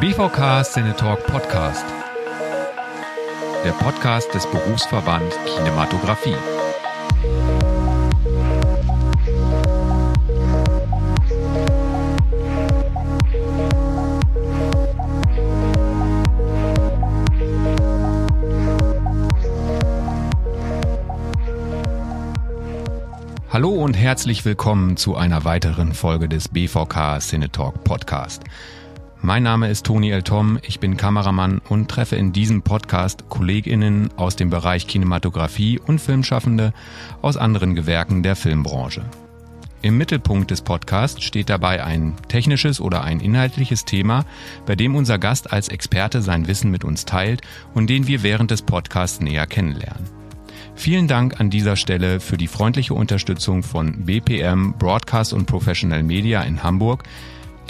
BVK Cinetalk Podcast. Der Podcast des Berufsverband Kinematografie. Hallo und herzlich willkommen zu einer weiteren Folge des BVK Cinetalk Podcast. Mein Name ist Toni L. Tom, ich bin Kameramann und treffe in diesem Podcast KollegInnen aus dem Bereich Kinematografie und Filmschaffende aus anderen Gewerken der Filmbranche. Im Mittelpunkt des Podcasts steht dabei ein technisches oder ein inhaltliches Thema, bei dem unser Gast als Experte sein Wissen mit uns teilt und den wir während des Podcasts näher kennenlernen. Vielen Dank an dieser Stelle für die freundliche Unterstützung von BPM Broadcast und Professional Media in Hamburg,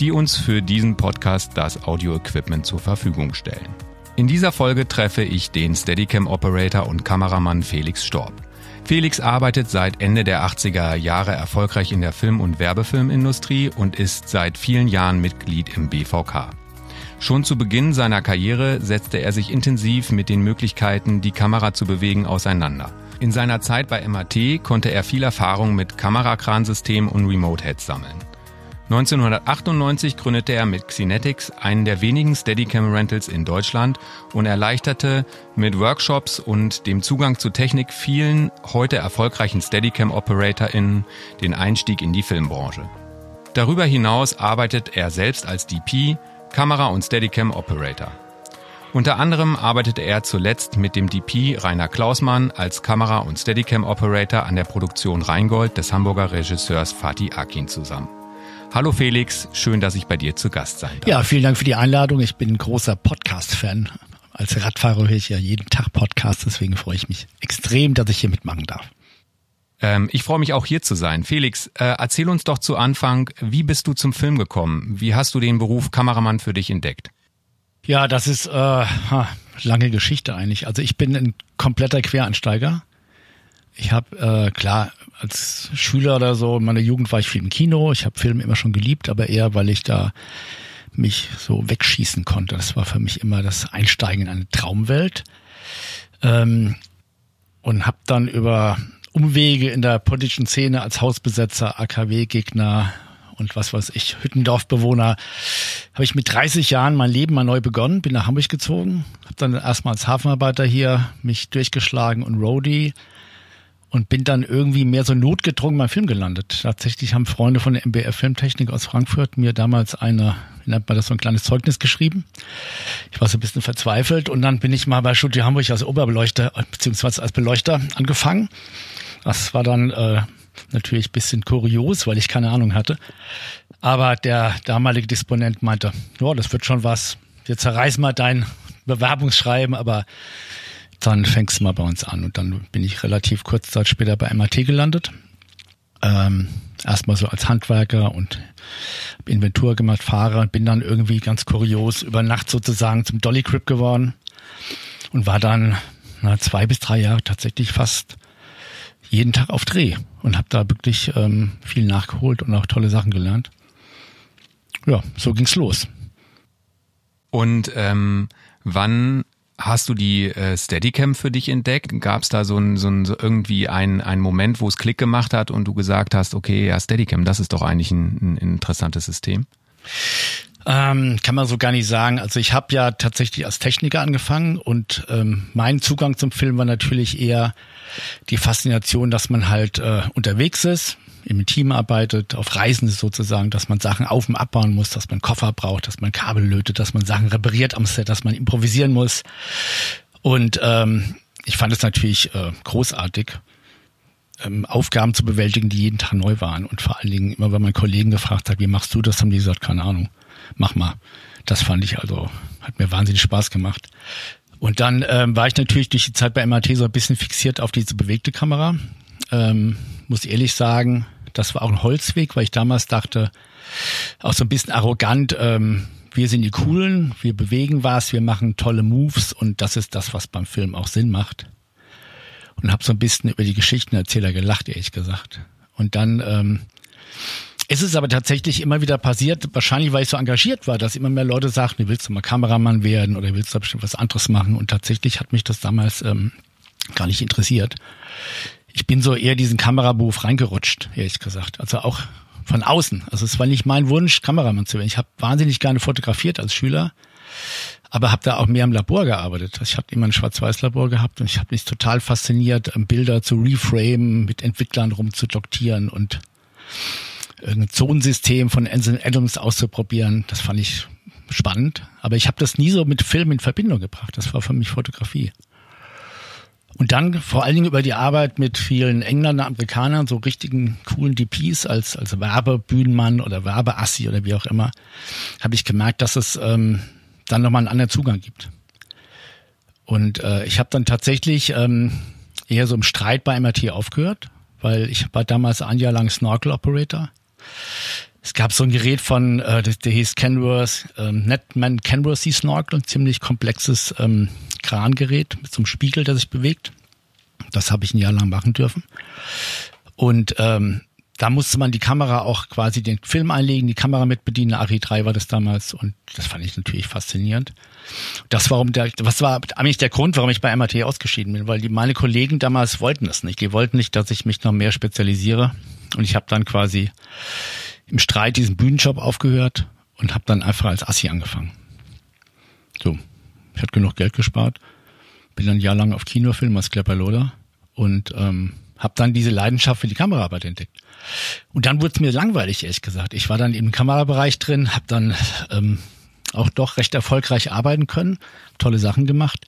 die uns für diesen Podcast das Audio-Equipment zur Verfügung stellen. In dieser Folge treffe ich den Steadicam-Operator und Kameramann Felix Storb. Felix arbeitet seit Ende der 80er Jahre erfolgreich in der Film- und Werbefilmindustrie und ist seit vielen Jahren Mitglied im BVK. Schon zu Beginn seiner Karriere setzte er sich intensiv mit den Möglichkeiten, die Kamera zu bewegen, auseinander. In seiner Zeit bei MAT konnte er viel Erfahrung mit Kamerakransystem und Remote-Heads sammeln. 1998 gründete er mit Xenetics einen der wenigen Steadicam-Rentals in Deutschland und erleichterte mit Workshops und dem Zugang zu Technik vielen heute erfolgreichen Steadicam-OperatorInnen den Einstieg in die Filmbranche. Darüber hinaus arbeitet er selbst als DP, Kamera- und Steadicam-Operator. Unter anderem arbeitete er zuletzt mit dem DP Rainer Klausmann als Kamera- und Steadicam-Operator an der Produktion Rheingold des Hamburger Regisseurs Fatih Akin zusammen. Hallo Felix, schön, dass ich bei dir zu Gast sein darf. Ja, vielen Dank für die Einladung. Ich bin ein großer Podcast-Fan. Als Radfahrer höre ich ja jeden Tag Podcasts, deswegen freue ich mich extrem, dass ich hier mitmachen darf. Ähm, ich freue mich auch hier zu sein. Felix, äh, erzähl uns doch zu Anfang, wie bist du zum Film gekommen? Wie hast du den Beruf Kameramann für dich entdeckt? Ja, das ist äh, lange Geschichte eigentlich. Also ich bin ein kompletter Queransteiger. Ich habe äh, klar als Schüler oder so in meiner Jugend war ich viel im Kino. Ich habe Film immer schon geliebt, aber eher weil ich da mich so wegschießen konnte. Das war für mich immer das Einsteigen in eine Traumwelt. Ähm, und habe dann über Umwege in der politischen Szene als Hausbesetzer, AKW-Gegner und was weiß ich, Hüttendorfbewohner, habe ich mit 30 Jahren mein Leben mal neu begonnen, bin nach Hamburg gezogen, habe dann erstmal als Hafenarbeiter hier mich durchgeschlagen und Roadie und bin dann irgendwie mehr so notgedrungen beim Film gelandet. Tatsächlich haben Freunde von der MBF Filmtechnik aus Frankfurt mir damals eine, wie nennt man das, so ein kleines Zeugnis geschrieben. Ich war so ein bisschen verzweifelt und dann bin ich mal bei Studio Hamburg als Oberbeleuchter beziehungsweise als Beleuchter angefangen. Das war dann äh, natürlich bisschen kurios, weil ich keine Ahnung hatte. Aber der damalige Disponent meinte, ja, das wird schon was. Wir zerreißen mal dein Bewerbungsschreiben, aber dann fängst du mal bei uns an. Und dann bin ich relativ kurz Zeit später bei MAT gelandet. Ähm, erstmal so als Handwerker und Inventur gemacht, Fahrer, bin dann irgendwie ganz kurios über Nacht sozusagen zum Dolly Crip geworden und war dann na, zwei bis drei Jahre tatsächlich fast jeden Tag auf Dreh und habe da wirklich ähm, viel nachgeholt und auch tolle Sachen gelernt. Ja, so ging's los. Und ähm, wann hast du die äh, Steadicam für dich entdeckt? Gab es da so, ein, so, ein, so irgendwie einen, einen Moment, wo es Klick gemacht hat und du gesagt hast, okay, ja, Steadicam, das ist doch eigentlich ein, ein interessantes System? Ähm, kann man so gar nicht sagen. Also ich habe ja tatsächlich als Techniker angefangen und ähm, mein Zugang zum Film war natürlich eher die Faszination, dass man halt äh, unterwegs ist, im Team arbeitet, auf Reisen ist sozusagen, dass man Sachen auf und abbauen muss, dass man Koffer braucht, dass man Kabel lötet, dass man Sachen repariert am Set, dass man improvisieren muss. Und ähm, ich fand es natürlich äh, großartig, ähm, Aufgaben zu bewältigen, die jeden Tag neu waren. Und vor allen Dingen immer, wenn man Kollegen gefragt hat, wie machst du das, haben die gesagt, keine Ahnung, mach mal. Das fand ich also, hat mir wahnsinnig Spaß gemacht. Und dann ähm, war ich natürlich durch die Zeit bei MAT so ein bisschen fixiert auf diese bewegte Kamera. Ähm, muss ehrlich sagen, das war auch ein Holzweg, weil ich damals dachte, auch so ein bisschen arrogant, ähm, wir sind die Coolen, wir bewegen was, wir machen tolle Moves und das ist das, was beim Film auch Sinn macht. Und habe so ein bisschen über die Geschichtenerzähler gelacht, ehrlich gesagt. Und dann ähm, es ist aber tatsächlich immer wieder passiert, wahrscheinlich weil ich so engagiert war, dass immer mehr Leute sagten, willst du mal Kameramann werden oder willst du bestimmt was anderes machen. Und tatsächlich hat mich das damals ähm, gar nicht interessiert. Ich bin so eher diesen Kameraberuf reingerutscht, ehrlich gesagt. Also auch von außen. Also es war nicht mein Wunsch, Kameramann zu werden. Ich habe wahnsinnig gerne fotografiert als Schüler, aber habe da auch mehr im Labor gearbeitet. Ich habe immer ein Schwarz-Weiß-Labor gehabt und ich habe mich total fasziniert, Bilder zu reframen, mit Entwicklern rumzudoktieren und irgendein Zonensystem von Anson Adams auszuprobieren. Das fand ich spannend. Aber ich habe das nie so mit Film in Verbindung gebracht. Das war für mich Fotografie. Und dann vor allen Dingen über die Arbeit mit vielen Engländern, Amerikanern, so richtigen coolen DPs als, als Werbebühnenmann oder Werbeassi oder wie auch immer, habe ich gemerkt, dass es ähm, dann nochmal einen anderen Zugang gibt. Und äh, ich habe dann tatsächlich ähm, eher so im Streit bei MRT aufgehört, weil ich war damals ein Jahr lang Snorkel Operator es gab so ein Gerät von, äh, der hieß Kenworth, ähm, Netman Kenworth Sea Snorkel, ein ziemlich komplexes ähm, Krangerät mit so einem Spiegel, der sich bewegt. Das habe ich ein Jahr lang machen dürfen. Und ähm, da musste man die Kamera auch quasi den Film einlegen, die Kamera mit bedienen. Ari 3 war das damals und das fand ich natürlich faszinierend. Das warum der, was war eigentlich der Grund, warum ich bei MAT ausgeschieden bin, weil die meine Kollegen damals wollten das nicht. Die wollten nicht, dass ich mich noch mehr spezialisiere und ich habe dann quasi im Streit diesen Bühnenjob aufgehört und habe dann einfach als Assi angefangen. So, ich hatte genug Geld gespart, bin dann ein Jahr lang auf Kinofilm als Klepperloder und ähm, habe dann diese Leidenschaft für die Kameraarbeit entdeckt. Und dann wurde es mir langweilig, ehrlich gesagt. Ich war dann im Kamerabereich drin, habe dann ähm, auch doch recht erfolgreich arbeiten können, tolle Sachen gemacht.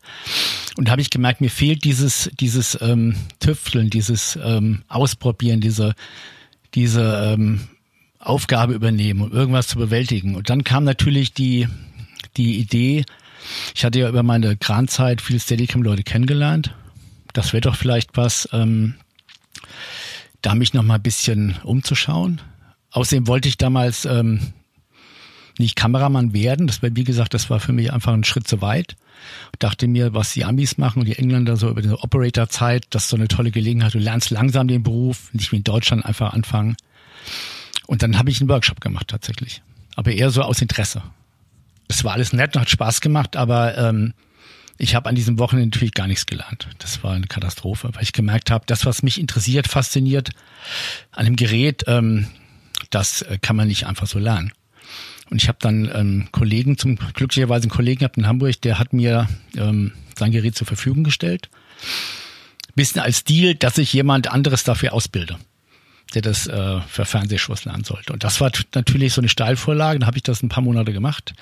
Und habe ich gemerkt, mir fehlt dieses, dieses ähm, Tüfteln, dieses ähm, Ausprobieren, diese, diese ähm, Aufgabe übernehmen um irgendwas zu bewältigen. Und dann kam natürlich die, die Idee, ich hatte ja über meine Kranzeit viele Steadicam-Leute kennengelernt. Das wäre doch vielleicht was, ähm, da mich noch mal ein bisschen umzuschauen. Außerdem wollte ich damals ähm, nicht Kameramann werden. Das war, wie gesagt, das war für mich einfach ein Schritt zu weit. Ich dachte mir, was die Amis machen und die Engländer so über die Operator-Zeit, das ist so eine tolle Gelegenheit. Du lernst langsam den Beruf, nicht wie in Deutschland einfach anfangen. Und dann habe ich einen Workshop gemacht tatsächlich. Aber eher so aus Interesse. Es war alles nett und hat Spaß gemacht, aber ähm, ich habe an diesem Wochenende natürlich gar nichts gelernt. Das war eine Katastrophe, weil ich gemerkt habe, das, was mich interessiert, fasziniert an dem Gerät, ähm, das äh, kann man nicht einfach so lernen. Und ich habe dann ähm, Kollegen, zum glücklicherweise einen Kollegen gehabt in Hamburg, der hat mir ähm, sein Gerät zur Verfügung gestellt. Bisschen als Deal, dass ich jemand anderes dafür ausbilde der das äh, für Fernsehshows lernen sollte. Und das war natürlich so eine Steilvorlage. Da habe ich das ein paar Monate gemacht.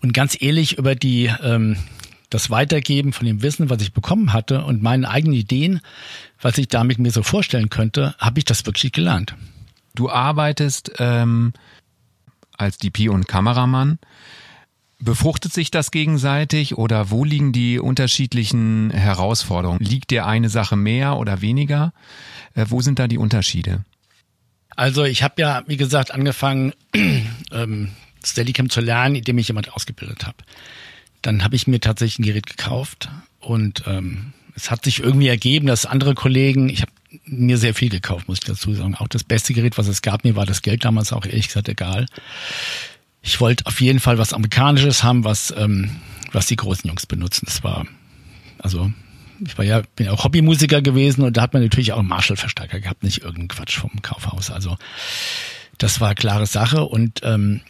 Und ganz ehrlich über die ähm, das Weitergeben von dem Wissen, was ich bekommen hatte und meinen eigenen Ideen, was ich damit mir so vorstellen könnte, habe ich das wirklich gelernt. Du arbeitest ähm, als DP und Kameramann. Befruchtet sich das gegenseitig oder wo liegen die unterschiedlichen Herausforderungen? Liegt dir eine Sache mehr oder weniger? Äh, wo sind da die Unterschiede? Also ich habe ja, wie gesagt, angefangen, ähm, Steadicam zu lernen, indem ich jemand ausgebildet habe. Dann habe ich mir tatsächlich ein Gerät gekauft und ähm, es hat sich irgendwie ergeben, dass andere Kollegen, ich habe mir sehr viel gekauft, muss ich dazu sagen. Auch das beste Gerät, was es gab, mir war das Geld damals auch ehrlich gesagt egal. Ich wollte auf jeden Fall was Amerikanisches haben, was, ähm, was die großen Jungs benutzen. Das war, also ich war ja, bin ja auch Hobbymusiker gewesen und da hat man natürlich auch einen Marshall-Verstärker gehabt, nicht irgendeinen Quatsch vom Kaufhaus. Also das war klare Sache und ähm,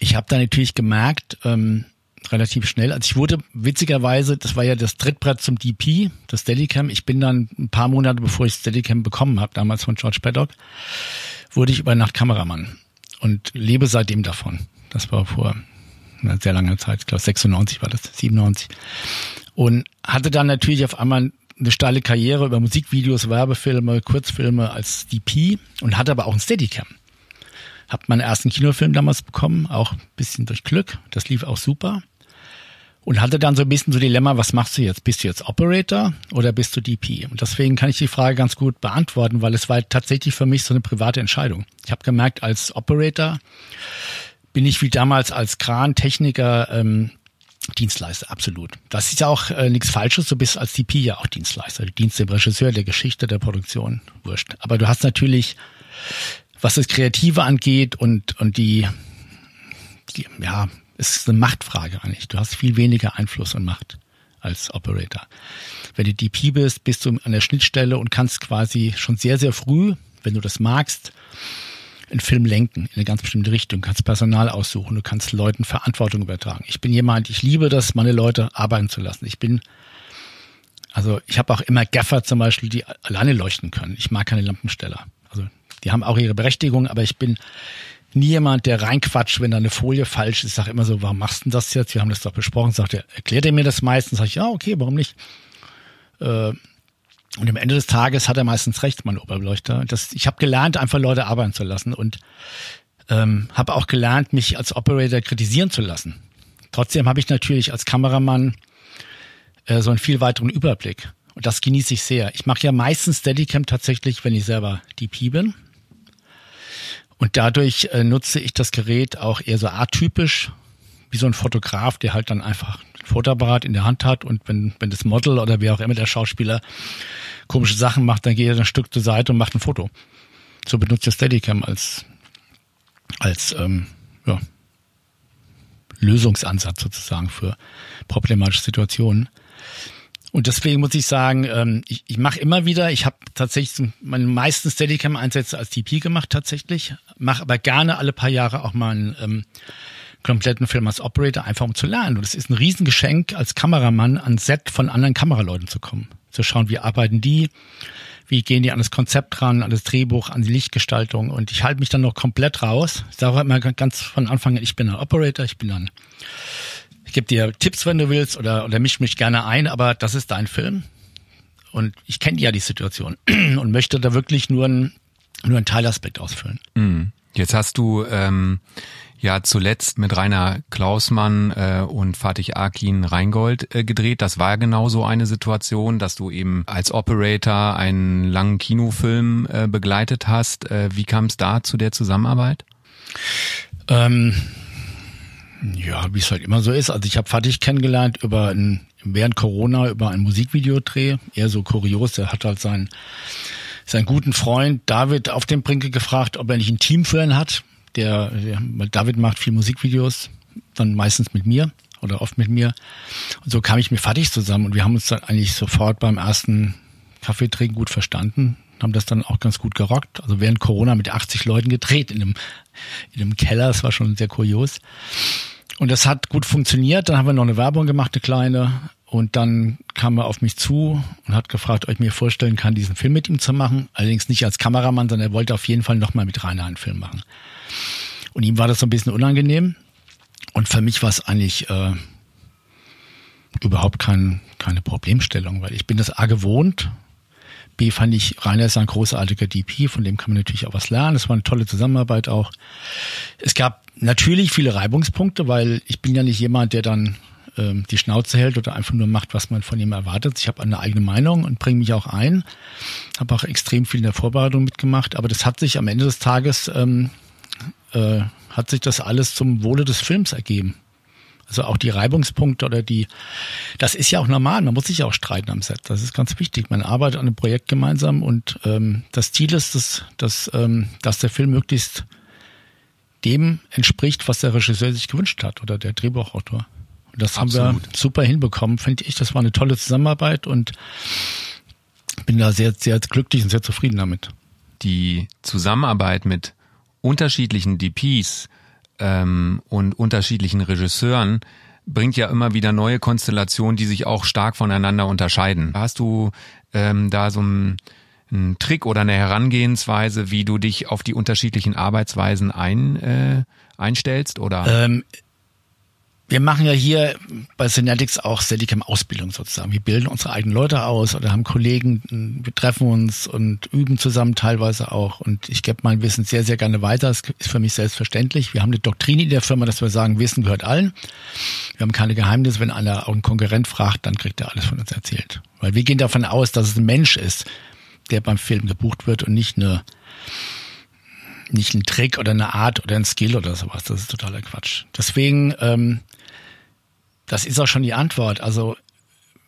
ich habe da natürlich gemerkt, ähm, relativ schnell, also ich wurde witzigerweise, das war ja das Trittbrett zum DP, das Steadicam, ich bin dann ein paar Monate bevor ich Steadicam bekommen habe, damals von George Paddock, wurde ich über Nacht Kameramann und lebe seitdem davon. Das war vor einer sehr langer Zeit, ich glaube 96 war das, 97 und hatte dann natürlich auf einmal eine steile Karriere über Musikvideos, Werbefilme, Kurzfilme als DP und hatte aber auch ein Steadicam. Hab meinen ersten Kinofilm damals bekommen, auch ein bisschen durch Glück. Das lief auch super. Und hatte dann so ein bisschen so Dilemma, was machst du jetzt? Bist du jetzt Operator oder bist du DP? Und deswegen kann ich die Frage ganz gut beantworten, weil es war tatsächlich für mich so eine private Entscheidung. Ich habe gemerkt, als Operator bin ich wie damals als Kran-Techniker ähm, Dienstleister, absolut. Das ist ja auch äh, nichts Falsches, du bist als DP ja auch Dienstleister. Du dienst dem Regisseur, der Geschichte, der Produktion, wurscht. Aber du hast natürlich was das Kreative angeht und, und die, die, ja, es ist eine Machtfrage eigentlich. Du hast viel weniger Einfluss und Macht als Operator. Wenn du DP bist, bist du an der Schnittstelle und kannst quasi schon sehr, sehr früh, wenn du das magst, einen Film lenken in eine ganz bestimmte Richtung, du kannst Personal aussuchen, du kannst Leuten Verantwortung übertragen. Ich bin jemand, ich liebe das, meine Leute arbeiten zu lassen. Ich bin, also ich habe auch immer Gaffer zum Beispiel, die alleine leuchten können. Ich mag keine Lampensteller. Also die haben auch ihre Berechtigung, aber ich bin nie jemand, der reinquatscht, wenn da eine Folie falsch ist. Ich sage immer so, warum machst du das jetzt? Wir haben das doch besprochen. Sagt er, erklärt er mir das meistens? Sag ich, ja, okay, warum nicht? Äh, und am Ende des Tages hat er meistens recht, mein Oberbeleuchter. Das, ich habe gelernt, einfach Leute arbeiten zu lassen und ähm, habe auch gelernt, mich als Operator kritisieren zu lassen. Trotzdem habe ich natürlich als Kameramann äh, so einen viel weiteren Überblick. Und das genieße ich sehr. Ich mache ja meistens Steadicam tatsächlich, wenn ich selber DP bin. Und dadurch äh, nutze ich das Gerät auch eher so atypisch, wie so ein Fotograf, der halt dann einfach ein Fotoapparat in der Hand hat und wenn, wenn das Model oder wer auch immer der Schauspieler komische Sachen macht, dann geht er ein Stück zur Seite und macht ein Foto. So benutzt er Steadicam als, als ähm, ja, Lösungsansatz sozusagen für problematische Situationen. Und deswegen muss ich sagen, ähm, ich, ich mache immer wieder, ich habe tatsächlich meine meisten Steadicam-Einsätze als DP gemacht tatsächlich, mache aber gerne alle paar Jahre auch mal einen ähm, kompletten Film als Operator, einfach um zu lernen. Und es ist ein Riesengeschenk, als Kameramann ans Set von anderen Kameraleuten zu kommen. Zu schauen, wie arbeiten die, wie gehen die an das Konzept ran, an das Drehbuch, an die Lichtgestaltung. Und ich halte mich dann noch komplett raus. Ich sage immer ganz von Anfang an, ich bin ein Operator, ich bin dann gebe dir Tipps, wenn du willst, oder, oder misch mich gerne ein, aber das ist dein Film. Und ich kenne ja die Situation und möchte da wirklich nur, ein, nur einen Teilaspekt ausfüllen. Mhm. Jetzt hast du ähm, ja zuletzt mit Rainer Klausmann äh, und Fatih Akin Reingold äh, gedreht. Das war genau so eine Situation, dass du eben als Operator einen langen Kinofilm äh, begleitet hast. Äh, wie kam es da zu der Zusammenarbeit? Ähm, ja, wie es halt immer so ist. Also ich habe Fatih kennengelernt über ein, während Corona über ein Musikvideodreh. Eher so kurios. Der hat halt seinen, seinen guten Freund David auf dem Brinke gefragt, ob er nicht ein Team für ihn hat. Der, der, David macht viel Musikvideos, dann meistens mit mir oder oft mit mir. Und so kam ich mit Fatih zusammen und wir haben uns dann eigentlich sofort beim ersten Kaffeetrinken gut verstanden haben das dann auch ganz gut gerockt. Also während Corona mit 80 Leuten gedreht in einem, in einem Keller. Das war schon sehr kurios. Und das hat gut funktioniert. Dann haben wir noch eine Werbung gemacht, eine kleine. Und dann kam er auf mich zu und hat gefragt, ob ich mir vorstellen kann, diesen Film mit ihm zu machen. Allerdings nicht als Kameramann, sondern er wollte auf jeden Fall nochmal mit Rainer einen Film machen. Und ihm war das so ein bisschen unangenehm. Und für mich war es eigentlich äh, überhaupt kein, keine Problemstellung, weil ich bin das A gewohnt. B fand ich, Rainer ist ein großartiger DP, von dem kann man natürlich auch was lernen. Es war eine tolle Zusammenarbeit auch. Es gab natürlich viele Reibungspunkte, weil ich bin ja nicht jemand, der dann ähm, die Schnauze hält oder einfach nur macht, was man von ihm erwartet. Ich habe eine eigene Meinung und bringe mich auch ein. Habe auch extrem viel in der Vorbereitung mitgemacht, aber das hat sich am Ende des Tages ähm, äh, hat sich das alles zum Wohle des Films ergeben. Also auch die Reibungspunkte oder die, das ist ja auch normal, man muss sich ja auch streiten am Set. Das ist ganz wichtig. Man arbeitet an einem Projekt gemeinsam und ähm, das Ziel ist, dass, dass, ähm, dass der Film möglichst dem entspricht, was der Regisseur sich gewünscht hat oder der Drehbuchautor. Das Absolut. haben wir super hinbekommen, finde ich. Das war eine tolle Zusammenarbeit und bin da sehr, sehr glücklich und sehr zufrieden damit. Die Zusammenarbeit mit unterschiedlichen DPs ähm, und unterschiedlichen Regisseuren bringt ja immer wieder neue Konstellationen, die sich auch stark voneinander unterscheiden. Hast du ähm, da so ein ein Trick oder eine Herangehensweise, wie du dich auf die unterschiedlichen Arbeitsweisen ein, äh, einstellst? Oder? Ähm, wir machen ja hier bei Synetics auch Steadicam Ausbildung sozusagen. Wir bilden unsere eigenen Leute aus oder haben Kollegen, wir treffen uns und üben zusammen teilweise auch. Und ich gebe mein Wissen sehr, sehr gerne weiter. Das ist für mich selbstverständlich. Wir haben eine Doktrin in der Firma, dass wir sagen, Wissen gehört allen. Wir haben keine Geheimnisse. Wenn einer auch einen Konkurrent fragt, dann kriegt er alles von uns erzählt. Weil wir gehen davon aus, dass es ein Mensch ist der beim Film gebucht wird und nicht eine nicht ein Trick oder eine Art oder ein Skill oder sowas. Das ist totaler Quatsch. Deswegen, ähm, das ist auch schon die Antwort. Also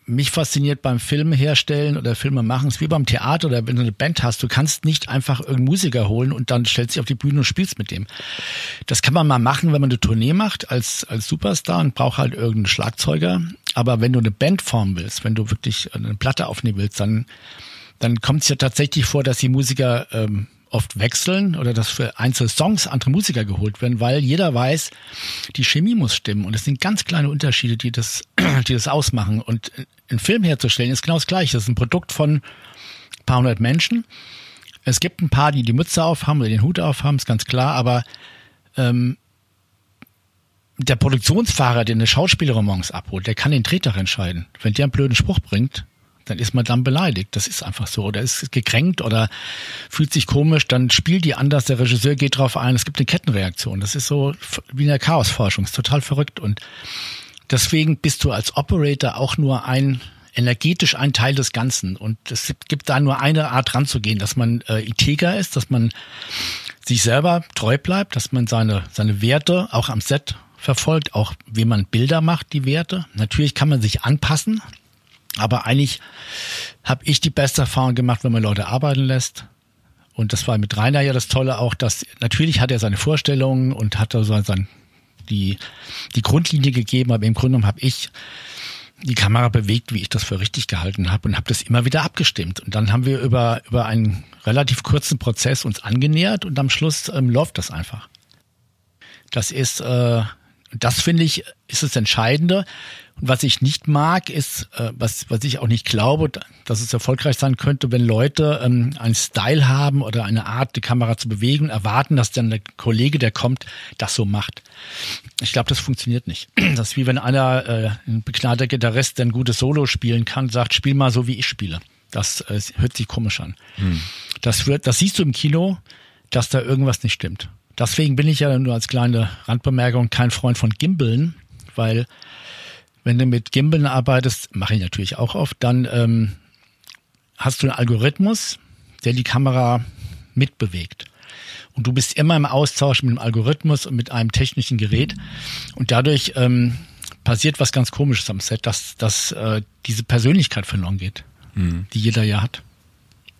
mich fasziniert beim Film herstellen oder Filme machen, ist wie beim Theater oder wenn du eine Band hast, du kannst nicht einfach irgendeinen Musiker holen und dann stellst dich auf die Bühne und spielst mit dem. Das kann man mal machen, wenn man eine Tournee macht als, als Superstar und braucht halt irgendeinen Schlagzeuger. Aber wenn du eine Band formen willst, wenn du wirklich eine Platte aufnehmen willst, dann, dann kommt es ja tatsächlich vor, dass die Musiker ähm, oft wechseln oder dass für einzelne Songs andere Musiker geholt werden, weil jeder weiß, die Chemie muss stimmen und es sind ganz kleine Unterschiede, die das, die das ausmachen. Und einen Film herzustellen ist genau das Gleiche. Das ist ein Produkt von ein paar hundert Menschen. Es gibt ein paar, die die Mütze aufhaben oder den Hut aufhaben, ist ganz klar, aber ähm, der Produktionsfahrer, der eine Schauspielerin morgens abholt, der kann den Drehtag entscheiden. Wenn der einen blöden Spruch bringt, dann ist man dann beleidigt. Das ist einfach so. Oder ist gekränkt oder fühlt sich komisch, dann spielt die anders, der Regisseur geht drauf ein. Es gibt eine Kettenreaktion. Das ist so wie in der Chaosforschung. Ist total verrückt. Und deswegen bist du als Operator auch nur ein energetisch ein Teil des Ganzen. Und es gibt da nur eine Art ranzugehen, dass man äh, integer ist, dass man sich selber treu bleibt, dass man seine, seine Werte auch am Set verfolgt, auch wie man Bilder macht, die Werte. Natürlich kann man sich anpassen, aber eigentlich habe ich die beste Erfahrung gemacht, wenn man Leute arbeiten lässt. Und das war mit Rainer ja das Tolle auch, dass natürlich hat er seine Vorstellungen und hat da so sein, die, die Grundlinie gegeben, aber im Grunde genommen habe ich die Kamera bewegt, wie ich das für richtig gehalten habe und habe das immer wieder abgestimmt. Und dann haben wir über, über einen relativ kurzen Prozess uns angenähert und am Schluss ähm, läuft das einfach. Das ist, äh, das finde ich, ist das Entscheidende. Und was ich nicht mag, ist, äh, was, was ich auch nicht glaube, dass es erfolgreich sein könnte, wenn Leute ähm, einen Style haben oder eine Art, die Kamera zu bewegen, erwarten, dass dann der Kollege, der kommt, das so macht. Ich glaube, das funktioniert nicht. Das ist wie wenn einer, äh, ein begnadeter Gitarrist, der ein gutes Solo spielen kann, sagt, spiel mal so, wie ich spiele. Das äh, hört sich komisch an. Hm. Das wird, das siehst du im Kino, dass da irgendwas nicht stimmt. Deswegen bin ich ja nur als kleine Randbemerkung kein Freund von Gimbeln, weil wenn du mit Gimbeln arbeitest, mache ich natürlich auch oft, dann ähm, hast du einen Algorithmus, der die Kamera mitbewegt. Und du bist immer im Austausch mit dem Algorithmus und mit einem technischen Gerät. Und dadurch ähm, passiert was ganz Komisches am Set, dass, dass äh, diese Persönlichkeit verloren geht, mhm. die jeder ja hat.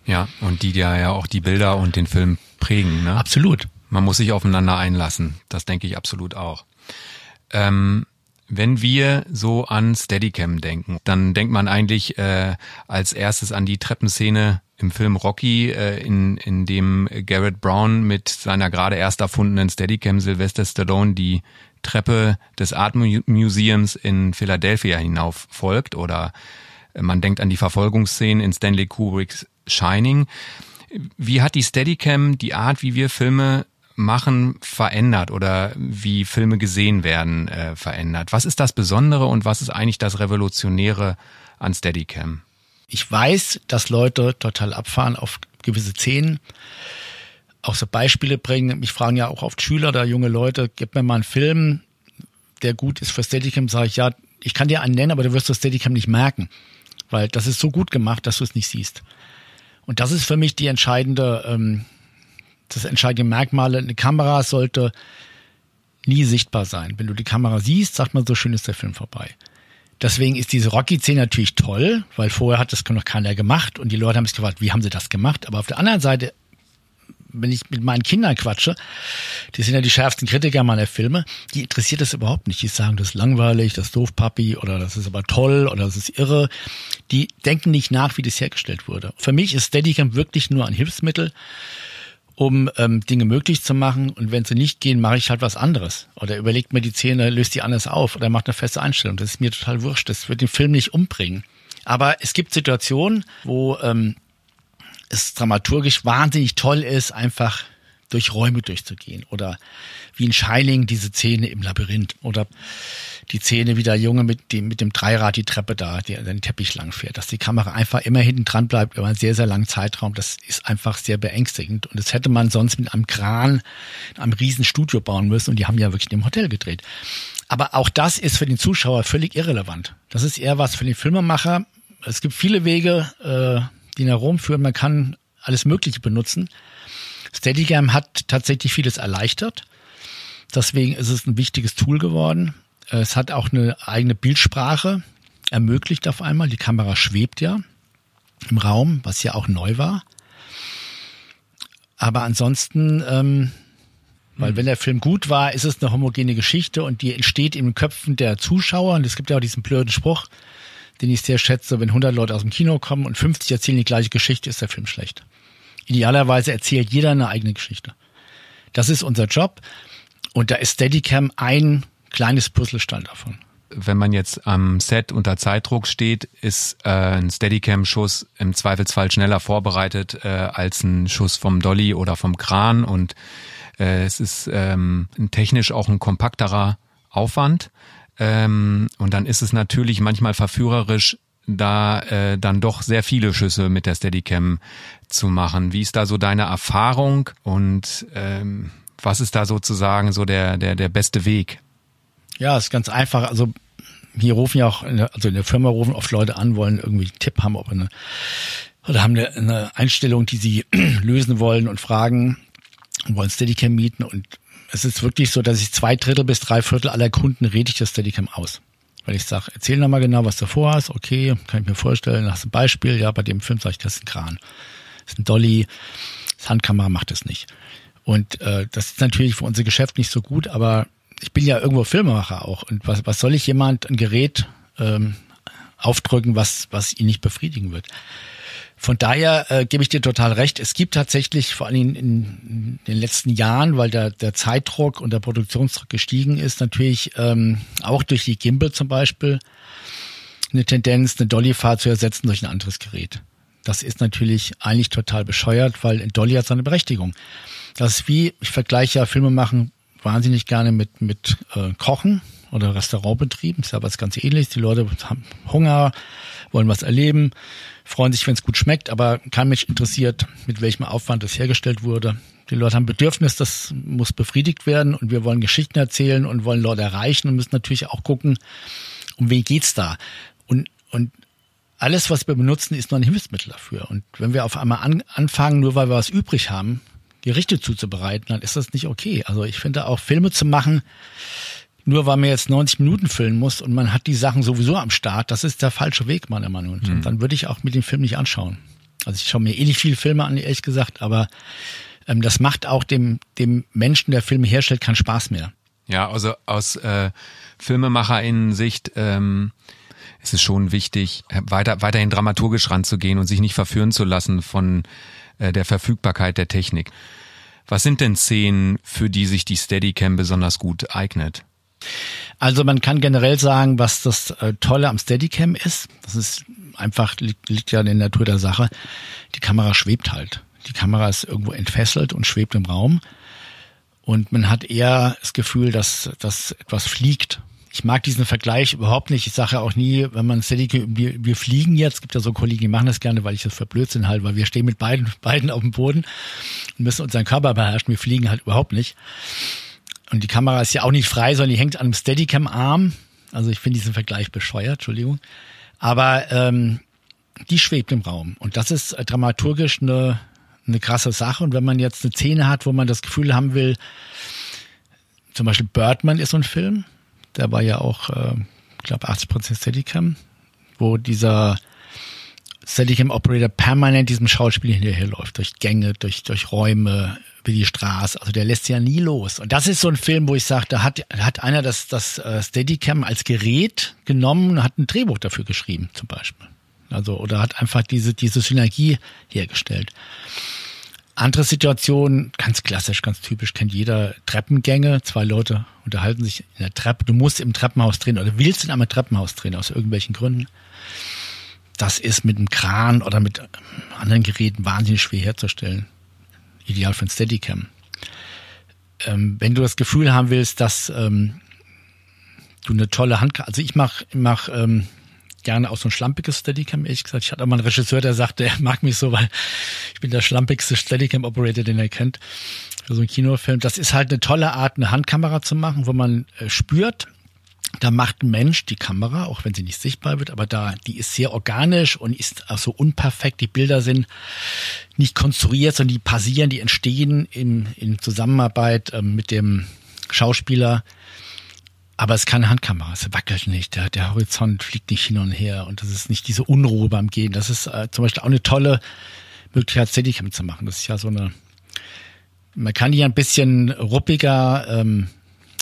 Ja, und die ja ja auch die Bilder und den Film prägen. Ne? Absolut. Man muss sich aufeinander einlassen. Das denke ich absolut auch. Ähm, wenn wir so an Steadicam denken, dann denkt man eigentlich äh, als erstes an die Treppenszene im Film Rocky, äh, in, in dem Garrett Brown mit seiner gerade erst erfundenen Steadicam Sylvester Stallone die Treppe des Art Museums in Philadelphia hinauf folgt oder man denkt an die Verfolgungsszenen in Stanley Kubricks Shining. Wie hat die Steadicam die Art, wie wir Filme machen verändert oder wie Filme gesehen werden äh, verändert? Was ist das Besondere und was ist eigentlich das Revolutionäre an Steadicam? Ich weiß, dass Leute total abfahren auf gewisse Szenen, auch so Beispiele bringen. Mich fragen ja auch oft Schüler oder junge Leute, gib mir mal einen Film, der gut ist für Steadicam, sage ich, ja, ich kann dir einen nennen, aber du wirst das Steadicam nicht merken, weil das ist so gut gemacht, dass du es nicht siehst. Und das ist für mich die entscheidende ähm, das entscheidende Merkmal. Eine Kamera sollte nie sichtbar sein. Wenn du die Kamera siehst, sagt man, so schön ist der Film vorbei. Deswegen ist diese Rocky-Szene natürlich toll, weil vorher hat das noch keiner gemacht und die Leute haben sich gefragt, wie haben sie das gemacht? Aber auf der anderen Seite, wenn ich mit meinen Kindern quatsche, die sind ja die schärfsten Kritiker meiner Filme, die interessiert das überhaupt nicht. Die sagen, das ist langweilig, das ist doof, Papi, oder das ist aber toll, oder das ist irre. Die denken nicht nach, wie das hergestellt wurde. Für mich ist Steadicam wirklich nur ein Hilfsmittel, um ähm, Dinge möglich zu machen. Und wenn sie nicht gehen, mache ich halt was anderes. Oder überlegt mir die Zähne, löst die anders auf oder macht eine feste Einstellung. Das ist mir total wurscht. Das wird den Film nicht umbringen. Aber es gibt Situationen, wo ähm, es dramaturgisch wahnsinnig toll ist, einfach durch Räume durchzugehen. Oder wie in Shining diese Szene im Labyrinth. Oder die Szene, wie der Junge mit dem, mit dem Dreirad die Treppe da, der den Teppich lang fährt, dass die Kamera einfach immer hinten dran bleibt über einen sehr, sehr langen Zeitraum, das ist einfach sehr beängstigend. Und das hätte man sonst mit einem Kran, einem riesen Studio bauen müssen und die haben ja wirklich im Hotel gedreht. Aber auch das ist für den Zuschauer völlig irrelevant. Das ist eher was für den Filmemacher. Es gibt viele Wege, äh, die nach Rom führen. Man kann alles Mögliche benutzen. Steadicam hat tatsächlich vieles erleichtert. Deswegen ist es ein wichtiges Tool geworden. Es hat auch eine eigene Bildsprache. ermöglicht auf einmal. Die Kamera schwebt ja im Raum, was ja auch neu war. Aber ansonsten, ähm, weil wenn der Film gut war, ist es eine homogene Geschichte und die entsteht in den Köpfen der Zuschauer. Und es gibt ja auch diesen blöden Spruch, den ich sehr schätze, wenn 100 Leute aus dem Kino kommen und 50 erzählen die gleiche Geschichte, ist der Film schlecht. Idealerweise erzählt jeder eine eigene Geschichte. Das ist unser Job und da ist Steadicam ein kleines Puzzlestein davon. Wenn man jetzt am Set unter Zeitdruck steht, ist äh, ein Steadicam-Schuss im Zweifelsfall schneller vorbereitet äh, als ein Schuss vom Dolly oder vom Kran und äh, es ist ähm, technisch auch ein kompakterer Aufwand. Ähm, und dann ist es natürlich manchmal verführerisch, da äh, dann doch sehr viele Schüsse mit der Steadicam zu machen. Wie ist da so deine Erfahrung und ähm, was ist da sozusagen so der, der, der beste Weg? Ja, ist ganz einfach. Also hier rufen ja auch, in der, also in der Firma rufen oft Leute an, wollen irgendwie einen Tipp haben, ob eine, oder haben eine, eine Einstellung, die sie lösen wollen und fragen, wollen Steadicam mieten und es ist wirklich so, dass ich zwei Drittel bis drei Viertel aller Kunden rede ich das Steadicam aus. Weil ich sage, erzähl nochmal genau, was du vorhast. Okay, kann ich mir vorstellen. Du ein Beispiel? Ja, bei dem Film sage ich, das ist ein Kran. Das ist ein Dolly. Das Handkamera macht es nicht. Und äh, das ist natürlich für unser Geschäft nicht so gut, aber ich bin ja irgendwo Filmemacher auch. Und was, was soll ich jemand ein Gerät ähm, aufdrücken, was, was ihn nicht befriedigen wird? Von daher äh, gebe ich dir total recht. Es gibt tatsächlich vor allem in, in den letzten Jahren, weil der, der Zeitdruck und der Produktionsdruck gestiegen ist, natürlich ähm, auch durch die Gimbal zum Beispiel eine Tendenz, eine Dolly-Fahrt zu ersetzen durch ein anderes Gerät. Das ist natürlich eigentlich total bescheuert, weil ein Dolly hat seine Berechtigung. Das ist wie, ich vergleiche ja Filme machen wahnsinnig gerne mit, mit äh, Kochen oder Restaurantbetrieben. Ist ja was ganz ähnliches. Die Leute haben Hunger, wollen was erleben freuen sich, wenn es gut schmeckt, aber kein Mensch interessiert, mit welchem Aufwand das hergestellt wurde. Die Leute haben Bedürfnis, das muss befriedigt werden und wir wollen Geschichten erzählen und wollen Leute erreichen und müssen natürlich auch gucken, um wen geht's da. Und, und alles, was wir benutzen, ist nur ein Hilfsmittel dafür. Und wenn wir auf einmal an, anfangen, nur weil wir was übrig haben, Gerichte zuzubereiten, dann ist das nicht okay. Also ich finde auch Filme zu machen, nur weil man jetzt 90 Minuten füllen muss und man hat die Sachen sowieso am Start, das ist der falsche Weg, meiner Meinung nach. Mhm. Dann würde ich auch mit dem Film nicht anschauen. Also ich schaue mir eh nicht viele Filme an, ehrlich gesagt, aber ähm, das macht auch dem, dem Menschen, der Filme herstellt, keinen Spaß mehr. Ja, also aus äh, FilmemacherInnen-Sicht ähm, ist es schon wichtig, weiter, weiterhin dramaturgisch ranzugehen und sich nicht verführen zu lassen von äh, der Verfügbarkeit der Technik. Was sind denn Szenen, für die sich die Steadicam besonders gut eignet? Also man kann generell sagen, was das äh, Tolle am Steadicam ist. Das ist einfach, liegt, liegt ja in der Natur der Sache. Die Kamera schwebt halt. Die Kamera ist irgendwo entfesselt und schwebt im Raum. Und man hat eher das Gefühl, dass, dass etwas fliegt. Ich mag diesen Vergleich überhaupt nicht. Ich sage auch nie, wenn man Steadicam, wir, wir fliegen jetzt, gibt ja so Kollegen, die machen das gerne, weil ich das für Blödsinn halt, weil wir stehen mit beiden, beiden auf dem Boden und müssen unseren Körper beherrschen. Wir fliegen halt überhaupt nicht. Und die Kamera ist ja auch nicht frei, sondern die hängt an einem Steadicam-Arm. Also ich finde diesen Vergleich bescheuert, Entschuldigung. Aber ähm, die schwebt im Raum. Und das ist dramaturgisch eine, eine krasse Sache. Und wenn man jetzt eine Szene hat, wo man das Gefühl haben will, zum Beispiel Birdman ist so ein Film, der war ja auch, äh, ich glaube, 80% Steadicam, wo dieser Steadicam Operator permanent diesem Schauspiel hinterherläuft, durch Gänge, durch, durch Räume, wie die Straße. Also der lässt ja nie los. Und das ist so ein Film, wo ich sage, da hat, hat einer das, das äh, Steadicam als Gerät genommen und hat ein Drehbuch dafür geschrieben, zum Beispiel. Also, oder hat einfach diese, diese Synergie hergestellt. Andere Situation, ganz klassisch, ganz typisch, kennt jeder Treppengänge. Zwei Leute unterhalten sich in der Treppe. Du musst im Treppenhaus drehen oder willst in einem Treppenhaus drehen, aus irgendwelchen Gründen das ist mit einem Kran oder mit anderen Geräten wahnsinnig schwer herzustellen. Ideal für ein Steadicam. Ähm, wenn du das Gefühl haben willst, dass ähm, du eine tolle Hand, also ich mache mach, ähm, gerne auch so ein schlampiges Steadicam, ehrlich gesagt. Ich hatte mal einen Regisseur, der sagte, er mag mich so, weil ich bin der schlampigste Steadicam-Operator, den er kennt. Für so einen Kinofilm. Das ist halt eine tolle Art, eine Handkamera zu machen, wo man äh, spürt, da macht ein Mensch die Kamera, auch wenn sie nicht sichtbar wird, aber da, die ist sehr organisch und ist auch so unperfekt. Die Bilder sind nicht konstruiert, sondern die passieren, die entstehen in, in Zusammenarbeit ähm, mit dem Schauspieler. Aber es ist keine Handkamera, es wackelt nicht, der, der Horizont fliegt nicht hin und her und das ist nicht diese Unruhe beim Gehen. Das ist äh, zum Beispiel auch eine tolle Möglichkeit, Steadicam zu machen. Das ist ja so eine, man kann die ein bisschen ruppiger ähm,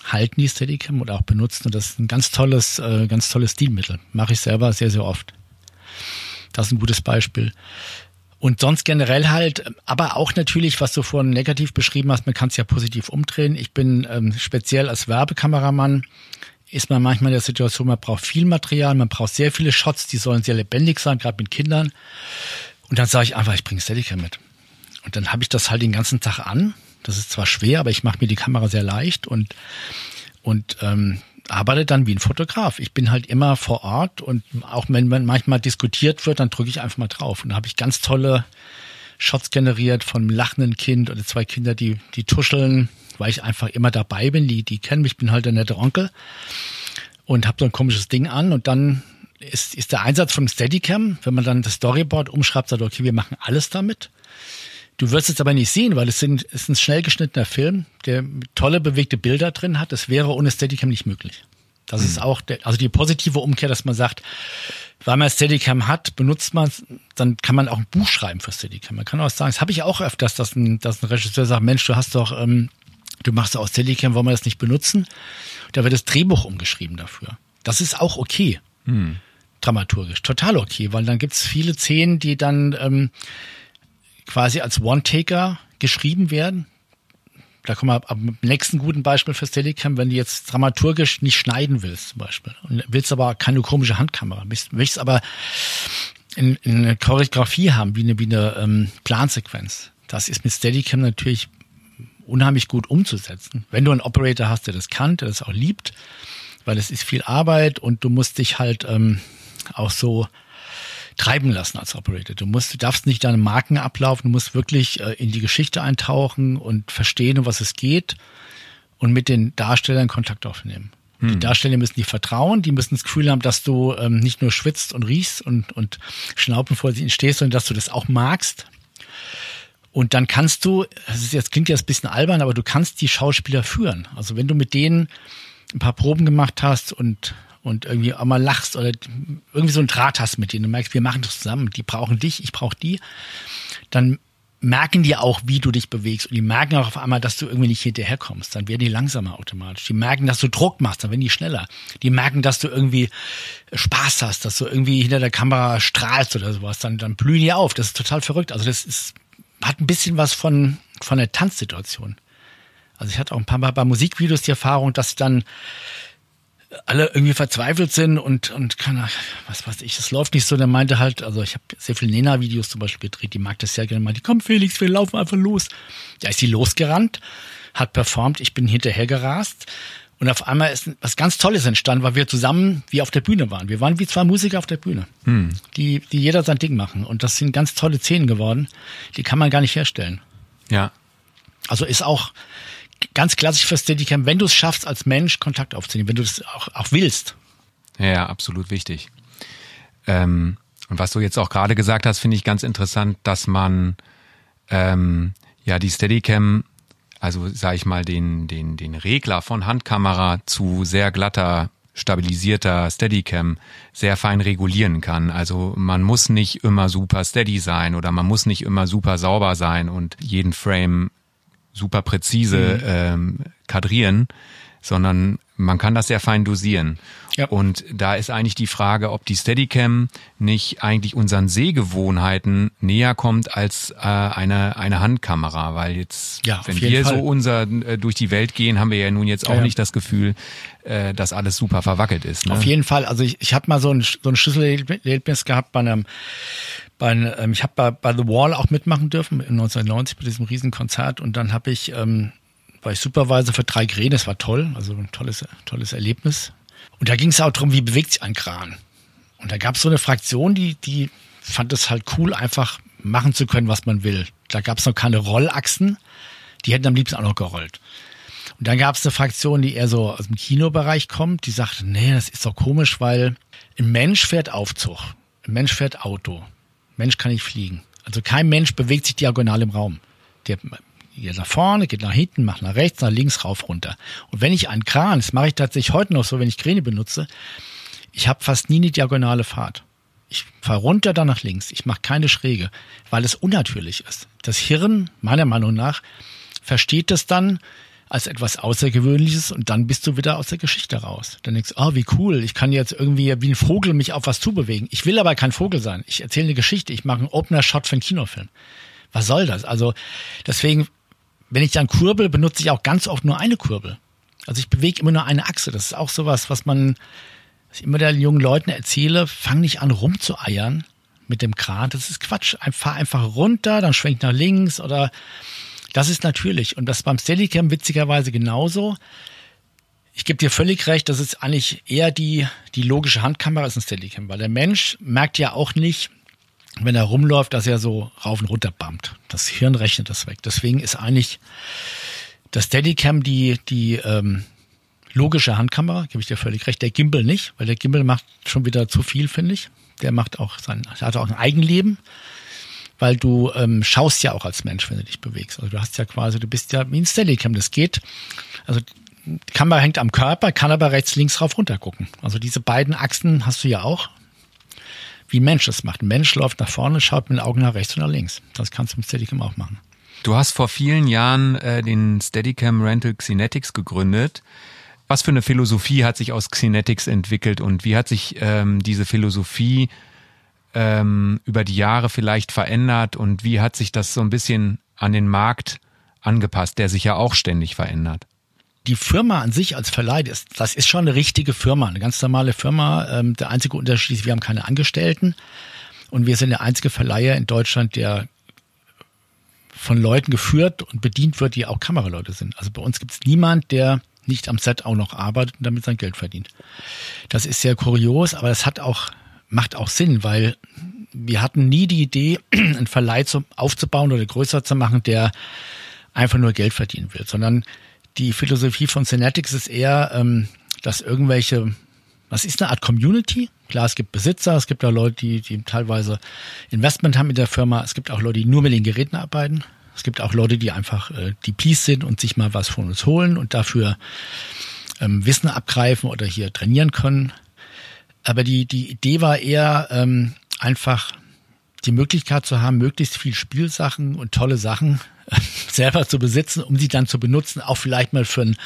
halten, die Steadicam, oder auch benutzen. Und das ist ein ganz tolles, äh, ganz tolles Stilmittel. Mache ich selber sehr, sehr oft. Das ist ein gutes Beispiel. Und sonst generell halt, aber auch natürlich, was du vorhin negativ beschrieben hast, man kann es ja positiv umdrehen. Ich bin ähm, speziell als Werbekameramann, ist man manchmal in der Situation, man braucht viel Material, man braucht sehr viele Shots, die sollen sehr lebendig sein, gerade mit Kindern. Und dann sage ich einfach, ich bringe Steadicam mit. Und dann habe ich das halt den ganzen Tag an. Das ist zwar schwer, aber ich mache mir die Kamera sehr leicht und, und ähm, arbeite dann wie ein Fotograf. Ich bin halt immer vor Ort und auch wenn man manchmal diskutiert wird, dann drücke ich einfach mal drauf. Und da habe ich ganz tolle Shots generiert von einem lachenden Kind oder zwei Kinder, die, die tuscheln, weil ich einfach immer dabei bin. Die, die kennen mich, ich bin halt der nette Onkel und habe so ein komisches Ding an und dann ist, ist der Einsatz von Steadicam, wenn man dann das Storyboard umschreibt, sagt, okay, wir machen alles damit. Du wirst es aber nicht sehen, weil es, sind, es ist ein schnell geschnittener Film, der tolle bewegte Bilder drin hat. Das wäre ohne Steadicam nicht möglich. Das mhm. ist auch der, also die positive Umkehr, dass man sagt, weil man Steadicam hat, benutzt man es, dann kann man auch ein Buch schreiben für Steadicam. Man kann auch sagen, das habe ich auch öfters, dass ein, dass ein Regisseur sagt, Mensch, du hast doch, ähm, du machst auch Steadicam, wollen wir das nicht benutzen? Da wird das Drehbuch umgeschrieben dafür. Das ist auch okay. Mhm. Dramaturgisch. Total okay, weil dann gibt's viele Szenen, die dann ähm, quasi als One-Taker geschrieben werden. Da kommen wir dem nächsten guten Beispiel für Steadicam, wenn du jetzt dramaturgisch nicht schneiden willst, zum Beispiel, und willst aber keine komische Handkamera, willst, willst aber in, in eine Choreografie haben, wie eine, wie eine ähm, Plansequenz. Das ist mit Steadicam natürlich unheimlich gut umzusetzen. Wenn du einen Operator hast, der das kann, der das auch liebt, weil es ist viel Arbeit und du musst dich halt ähm, auch so treiben lassen als Operator. Du musst, du darfst nicht deine Marken ablaufen, du musst wirklich äh, in die Geschichte eintauchen und verstehen, um was es geht und mit den Darstellern Kontakt aufnehmen. Hm. Die Darsteller müssen dir vertrauen, die müssen das Gefühl haben, dass du ähm, nicht nur schwitzt und riechst und, und schnaupen vor ihnen stehst, sondern dass du das auch magst. Und dann kannst du, das ist jetzt klingt jetzt ein bisschen albern, aber du kannst die Schauspieler führen. Also wenn du mit denen ein paar Proben gemacht hast und und irgendwie auch mal lachst oder irgendwie so ein Draht hast mit denen, du merkst, wir machen das zusammen, die brauchen dich, ich brauche die, dann merken die auch, wie du dich bewegst. Und die merken auch auf einmal, dass du irgendwie nicht hinterherkommst. Dann werden die langsamer automatisch. Die merken, dass du Druck machst, dann werden die schneller. Die merken, dass du irgendwie Spaß hast, dass du irgendwie hinter der Kamera strahlst oder sowas. Dann, dann blühen die auf. Das ist total verrückt. Also das ist, hat ein bisschen was von, von der Tanzsituation. Also ich hatte auch ein paar Mal bei Musikvideos die Erfahrung, dass dann alle irgendwie verzweifelt sind und und kann was weiß ich, es läuft nicht so. Der meinte halt, also ich habe sehr viele Nena-Videos zum Beispiel gedreht, die mag das sehr gerne mal. Die komm Felix, wir laufen einfach los. Da ist sie losgerannt, hat performt, ich bin hinterher gerast. Und auf einmal ist was ganz Tolles entstanden, weil wir zusammen wie auf der Bühne waren. Wir waren wie zwei Musiker auf der Bühne, hm. die, die jeder sein Ding machen. Und das sind ganz tolle Szenen geworden. Die kann man gar nicht herstellen. Ja. Also ist auch, ganz klassisch für Steadicam, wenn du es schaffst, als Mensch Kontakt aufzunehmen, wenn du das auch, auch willst. Ja, absolut wichtig. Ähm, und was du jetzt auch gerade gesagt hast, finde ich ganz interessant, dass man ähm, ja die Steadicam, also sage ich mal den den den Regler von Handkamera zu sehr glatter stabilisierter Steadicam sehr fein regulieren kann. Also man muss nicht immer super steady sein oder man muss nicht immer super sauber sein und jeden Frame super präzise mhm. ähm, kadrieren, sondern man kann das sehr fein dosieren. Ja. Und da ist eigentlich die Frage, ob die Steadicam nicht eigentlich unseren Sehgewohnheiten näher kommt als äh, eine, eine Handkamera, weil jetzt, ja, wenn wir Fall. so unser äh, durch die Welt gehen, haben wir ja nun jetzt auch ja, nicht das Gefühl, äh, dass alles super verwackelt ist. Ne? Auf jeden Fall. Also ich, ich habe mal so ein, so ein Schlüsselerlebnis gehabt bei einem bei, ähm, ich habe bei, bei The Wall auch mitmachen dürfen, 1990 bei diesem Riesenkonzert und dann habe ich, ähm, war ich Supervisor für drei Kräne, das war toll, also ein tolles, tolles Erlebnis. Und da ging es auch darum, wie bewegt sich ein Kran. Und da gab es so eine Fraktion, die, die fand es halt cool, einfach machen zu können, was man will. Da gab es noch keine Rollachsen, die hätten am liebsten auch noch gerollt. Und dann gab es eine Fraktion, die eher so aus dem Kinobereich kommt, die sagte, nee, das ist doch komisch, weil ein Mensch fährt Aufzug, ein Mensch fährt Auto, Mensch kann nicht fliegen. Also kein Mensch bewegt sich diagonal im Raum. Der, geht nach vorne, geht nach hinten, macht nach rechts, nach links, rauf, runter. Und wenn ich einen Kran, das mache ich tatsächlich heute noch so, wenn ich Kräne benutze, ich habe fast nie eine diagonale Fahrt. Ich fahre runter, dann nach links. Ich mache keine Schräge, weil es unnatürlich ist. Das Hirn, meiner Meinung nach, versteht das dann als etwas Außergewöhnliches und dann bist du wieder aus der Geschichte raus. Dann denkst du, oh, wie cool, ich kann jetzt irgendwie wie ein Vogel mich auf was zubewegen. Ich will aber kein Vogel sein. Ich erzähle eine Geschichte, ich mache einen Opener-Shot für einen Kinofilm. Was soll das? Also deswegen, wenn ich dann kurbel, benutze ich auch ganz oft nur eine Kurbel. Also ich bewege immer nur eine Achse. Das ist auch sowas, was man was ich immer den jungen Leuten erzähle, fang nicht an rumzueiern mit dem Kran. Das ist Quatsch. Fahr einfach runter, dann schwenk nach links oder das ist natürlich. Und das beim Steadicam witzigerweise genauso. Ich gebe dir völlig recht, das ist eigentlich eher die, die logische Handkamera als ein Steadicam, weil der Mensch merkt ja auch nicht, wenn er rumläuft, dass er so rauf und runter bammt. Das Hirn rechnet das weg. Deswegen ist eigentlich das Steadicam die, die ähm, logische Handkamera, gebe ich dir völlig recht. Der Gimbal nicht, weil der Gimbal macht schon wieder zu viel, finde ich. Der macht auch sein, hat auch ein Eigenleben, weil du ähm, schaust ja auch als Mensch, wenn du dich bewegst. Also du hast ja quasi, du bist ja wie ein Steadicam, das geht. Also die Kamera hängt am Körper, kann aber rechts, links rauf runter gucken. Also diese beiden Achsen hast du ja auch, wie ein Mensch das macht. Ein Mensch läuft nach vorne, schaut mit den Augen nach rechts und nach links. Das kannst du mit Steadicam auch machen. Du hast vor vielen Jahren äh, den Steadicam Rental Xenetics gegründet. Was für eine Philosophie hat sich aus Xenetics entwickelt und wie hat sich ähm, diese Philosophie ähm, über die Jahre vielleicht verändert und wie hat sich das so ein bisschen an den Markt angepasst, der sich ja auch ständig verändert? Die Firma an sich als Verleih, das, das ist schon eine richtige Firma, eine ganz normale Firma. Ähm, der einzige Unterschied ist, wir haben keine Angestellten und wir sind der einzige Verleiher in Deutschland, der von Leuten geführt und bedient wird, die auch Kameraleute sind. Also bei uns gibt es niemand, der nicht am Set auch noch arbeitet und damit sein Geld verdient. Das ist sehr kurios, aber das hat auch, macht auch Sinn, weil wir hatten nie die Idee, einen Verleih zu, aufzubauen oder größer zu machen, der einfach nur Geld verdienen will, sondern die Philosophie von Synetics ist eher, ähm, dass irgendwelche, was ist eine Art Community? Klar, es gibt Besitzer, es gibt auch Leute, die, die teilweise Investment haben in der Firma, es gibt auch Leute, die nur mit den Geräten arbeiten. Es gibt auch Leute, die einfach äh, die Peace sind und sich mal was von uns holen und dafür ähm, Wissen abgreifen oder hier trainieren können. Aber die, die Idee war eher ähm, einfach die Möglichkeit zu haben, möglichst viel Spielsachen und tolle Sachen selber zu besitzen, um sie dann zu benutzen, auch vielleicht mal für ein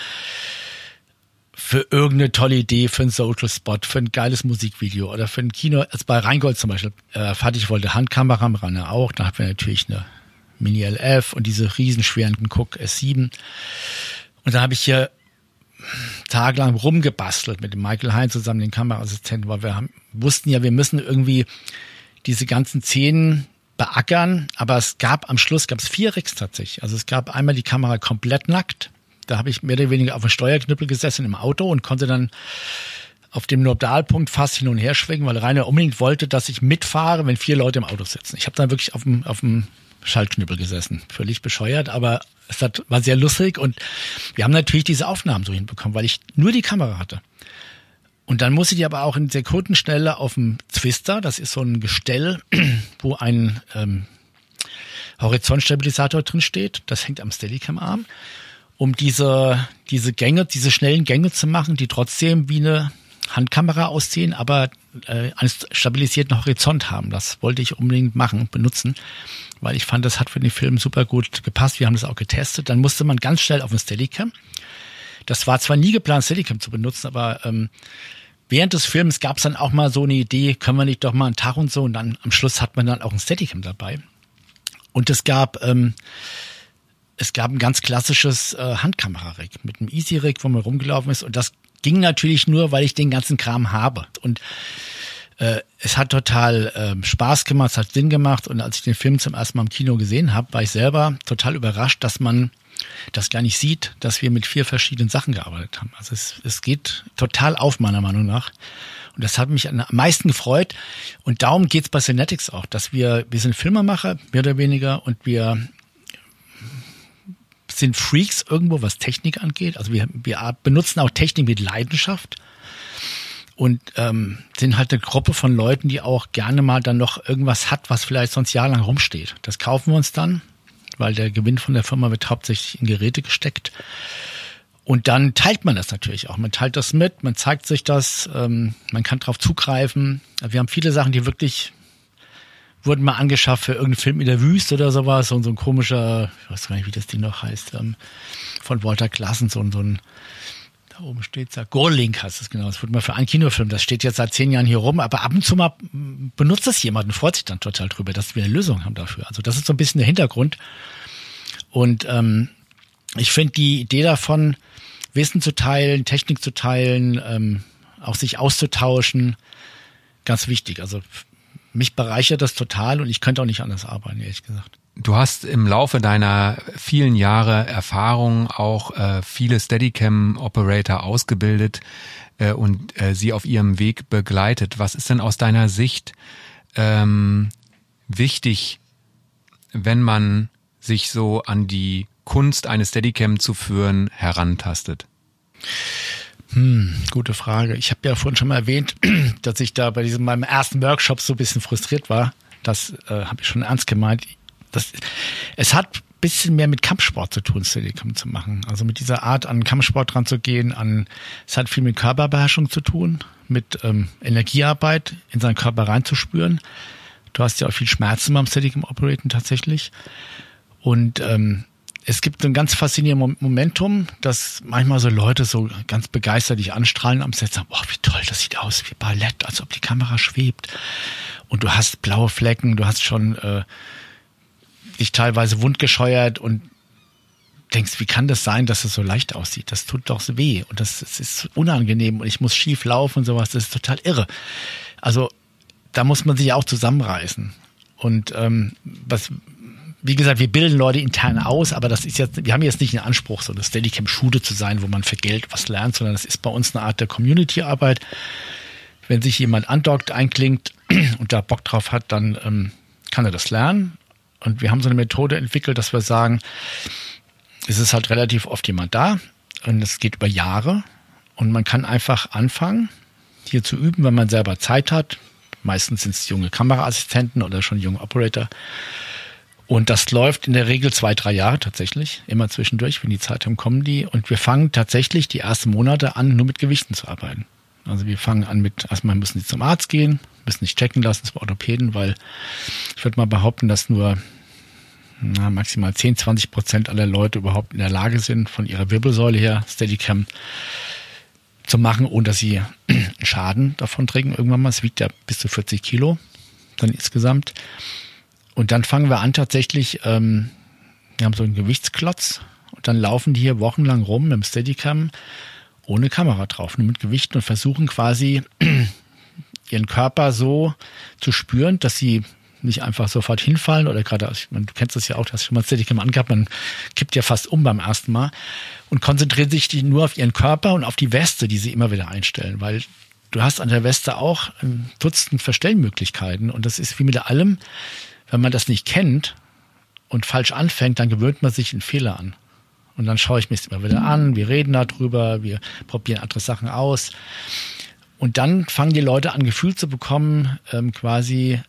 für irgendeine tolle Idee, für ein Social Spot, für ein geiles Musikvideo oder für ein Kino. Also bei Rheingold zum Beispiel, äh, Fatih wollte Handkamera, Ranne auch, da haben wir natürlich eine Mini LF und diese riesenschweren Cook S7. Und da habe ich hier tagelang rumgebastelt mit dem Michael Hein zusammen, den Kameraassistenten, weil wir haben, wussten ja, wir müssen irgendwie diese ganzen Szenen beackern, aber es gab am Schluss gab es vier Rigs tatsächlich. Also es gab einmal die Kamera komplett nackt. Da habe ich mehr oder weniger auf dem Steuerknüppel gesessen im Auto und konnte dann auf dem Nordalpunkt fast hin und her schwingen, weil Rainer unbedingt wollte, dass ich mitfahre, wenn vier Leute im Auto sitzen. Ich habe dann wirklich auf dem, auf dem Schaltknüppel gesessen. Völlig bescheuert, aber es war sehr lustig und wir haben natürlich diese Aufnahmen so hinbekommen, weil ich nur die Kamera hatte. Und dann musste ich aber auch in Sekundenschnelle auf dem Twister, das ist so ein Gestell, wo ein ähm, Horizontstabilisator drin steht, das hängt am Steadicam-Arm, um diese, diese Gänge, diese schnellen Gänge zu machen, die trotzdem wie eine Handkamera aussehen, aber äh, einen stabilisierten Horizont haben. Das wollte ich unbedingt machen, benutzen weil ich fand, das hat für den Film super gut gepasst. Wir haben das auch getestet. Dann musste man ganz schnell auf ein Steadicam. Das war zwar nie geplant, Steadicam zu benutzen, aber ähm, während des Films gab es dann auch mal so eine Idee, können wir nicht doch mal einen Tag und so. Und dann am Schluss hat man dann auch ein Steadicam dabei. Und es gab ähm, es gab ein ganz klassisches äh, Handkamera-Rig mit einem Easy-Rig, wo man rumgelaufen ist. Und das ging natürlich nur, weil ich den ganzen Kram habe. Und äh, es hat total äh, Spaß gemacht, es hat Sinn gemacht und als ich den Film zum ersten Mal im Kino gesehen habe, war ich selber total überrascht, dass man das gar nicht sieht, dass wir mit vier verschiedenen Sachen gearbeitet haben. Also es, es geht total auf, meiner Meinung nach. Und das hat mich am meisten gefreut. Und darum geht's bei Cinetics auch, dass wir, wir sind Filmemacher, mehr oder weniger, und wir sind Freaks irgendwo, was Technik angeht. Also wir, wir benutzen auch Technik mit Leidenschaft und ähm, sind halt eine Gruppe von Leuten, die auch gerne mal dann noch irgendwas hat, was vielleicht sonst jahrelang rumsteht. Das kaufen wir uns dann, weil der Gewinn von der Firma wird hauptsächlich in Geräte gesteckt. Und dann teilt man das natürlich auch. Man teilt das mit, man zeigt sich das, ähm, man kann darauf zugreifen. Wir haben viele Sachen, die wirklich wurden mal angeschafft für irgendeinen Film in der Wüste oder sowas. So, so ein komischer, ich weiß gar nicht, wie das Ding noch heißt, ähm, von Walter Klassen, so, so ein oben steht da, Gorlink heißt es genau. Das wurde mal für einen Kinofilm. Das steht jetzt seit zehn Jahren hier rum, aber ab und zu mal benutzt es jemand und freut sich dann total drüber, dass wir eine Lösung haben dafür. Also das ist so ein bisschen der Hintergrund. Und ähm, ich finde die Idee davon, Wissen zu teilen, Technik zu teilen, ähm, auch sich auszutauschen, ganz wichtig. Also mich bereichert das total und ich könnte auch nicht anders arbeiten, ehrlich gesagt. Du hast im Laufe deiner vielen Jahre Erfahrung auch äh, viele Steadicam-Operator ausgebildet äh, und äh, sie auf ihrem Weg begleitet. Was ist denn aus deiner Sicht ähm, wichtig, wenn man sich so an die Kunst, eine Steadicam zu führen, herantastet? Hm, gute Frage. Ich habe ja vorhin schon mal erwähnt, dass ich da bei diesem meinem ersten Workshop so ein bisschen frustriert war. Das äh, habe ich schon ernst gemeint. Das, es hat bisschen mehr mit Kampfsport zu tun, Steadicam zu machen. Also mit dieser Art an Kampfsport dran zu gehen, an es hat viel mit Körperbeherrschung zu tun, mit ähm, Energiearbeit in seinen Körper reinzuspüren. Du hast ja auch viel Schmerzen beim Steadicam Operaten tatsächlich. Und ähm, es gibt ein ganz faszinierendes Momentum, dass manchmal so Leute so ganz begeistert dich anstrahlen am Set sagen, boah, wie toll, das sieht aus wie Ballett, als ob die Kamera schwebt. Und du hast blaue Flecken, du hast schon äh, dich teilweise wundgescheuert und denkst, wie kann das sein, dass es so leicht aussieht? Das tut doch weh und das, das ist unangenehm und ich muss schief laufen und sowas. Das ist total irre. Also da muss man sich auch zusammenreißen. Und ähm, was wie gesagt, wir bilden Leute intern aus, aber das ist jetzt, wir haben jetzt nicht den Anspruch, so eine Steadicam-Schule zu sein, wo man für Geld was lernt, sondern das ist bei uns eine Art der Community-Arbeit. Wenn sich jemand andockt, einklingt und da Bock drauf hat, dann ähm, kann er das lernen. Und wir haben so eine Methode entwickelt, dass wir sagen, es ist halt relativ oft jemand da und es geht über Jahre und man kann einfach anfangen, hier zu üben, wenn man selber Zeit hat. Meistens sind es junge Kameraassistenten oder schon junge Operator und das läuft in der Regel zwei, drei Jahre tatsächlich, immer zwischendurch, wenn die Zeit haben, kommen die. Und wir fangen tatsächlich die ersten Monate an, nur mit Gewichten zu arbeiten. Also wir fangen an mit, erstmal müssen sie zum Arzt gehen, müssen sich checken lassen zum Orthopäden, weil ich würde mal behaupten, dass nur na, maximal 10, 20 Prozent aller Leute überhaupt in der Lage sind, von ihrer Wirbelsäule her Steadicam zu machen, ohne dass sie Schaden davon trägen irgendwann mal. Es wiegt ja bis zu 40 Kilo dann insgesamt. Und dann fangen wir an tatsächlich, ähm, wir haben so einen Gewichtsklotz und dann laufen die hier wochenlang rum mit dem Steadicam ohne Kamera drauf, nur mit Gewichten und versuchen quasi ihren Körper so zu spüren, dass sie nicht einfach sofort hinfallen oder gerade, also du kennst das ja auch, du hast schon mal Steadicam angehabt, man kippt ja fast um beim ersten Mal und konzentrieren sich nur auf ihren Körper und auf die Weste, die sie immer wieder einstellen, weil du hast an der Weste auch ein Dutzend Verstellmöglichkeiten und das ist wie mit allem, wenn man das nicht kennt und falsch anfängt, dann gewöhnt man sich einen Fehler an. Und dann schaue ich mir es immer wieder an, wir reden darüber, wir probieren andere Sachen aus. Und dann fangen die Leute an, Gefühl zu bekommen, ähm, quasi,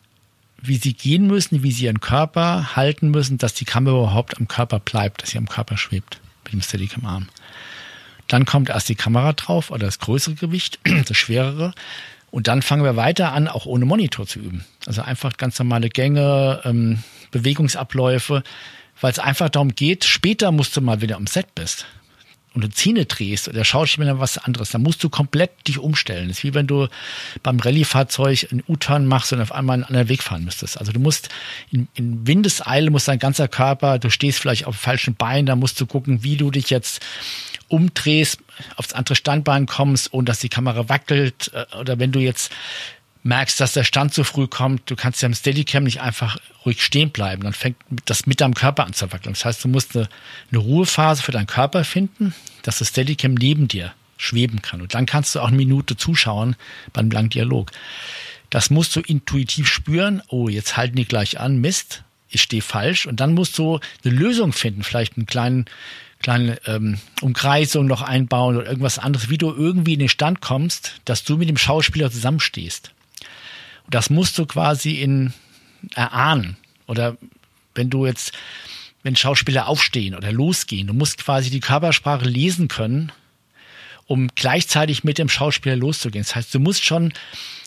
wie sie gehen müssen, wie sie ihren Körper halten müssen, dass die Kamera überhaupt am Körper bleibt, dass sie am Körper schwebt mit dem Steadicam-Arm. Dann kommt erst die Kamera drauf oder das größere Gewicht, das schwerere. Und dann fangen wir weiter an, auch ohne Monitor zu üben. Also einfach ganz normale Gänge, ähm, Bewegungsabläufe, weil es einfach darum geht, später musst du mal wieder am Set bist und du Zähne drehst oder Schauspieler was anderes, dann musst du komplett dich umstellen. Das ist wie wenn du beim Rallye-Fahrzeug einen U-Turn machst und auf einmal einen anderen Weg fahren müsstest. Also du musst in, in Windeseile muss dein ganzer Körper, du stehst vielleicht auf falschen Beinen, da musst du gucken, wie du dich jetzt umdrehst, aufs andere Standbein kommst, ohne dass die Kamera wackelt. Äh, oder wenn du jetzt merkst, dass der Stand zu früh kommt, du kannst ja im Steadicam nicht einfach ruhig stehen bleiben. Dann fängt das mit deinem Körper an zu wackeln. Das heißt, du musst eine, eine Ruhephase für deinen Körper finden, dass das Steadicam neben dir schweben kann. Und dann kannst du auch eine Minute zuschauen beim langen Dialog. Das musst du intuitiv spüren. Oh, jetzt halten die gleich an. Mist, ich stehe falsch. Und dann musst du eine Lösung finden, vielleicht einen kleinen kleine ähm, Umkreisung noch einbauen oder irgendwas anderes, wie du irgendwie in den Stand kommst, dass du mit dem Schauspieler zusammenstehst. Und das musst du quasi in erahnen. Oder wenn du jetzt wenn Schauspieler aufstehen oder losgehen. Du musst quasi die Körpersprache lesen können, um gleichzeitig mit dem Schauspieler loszugehen. Das heißt, du musst schon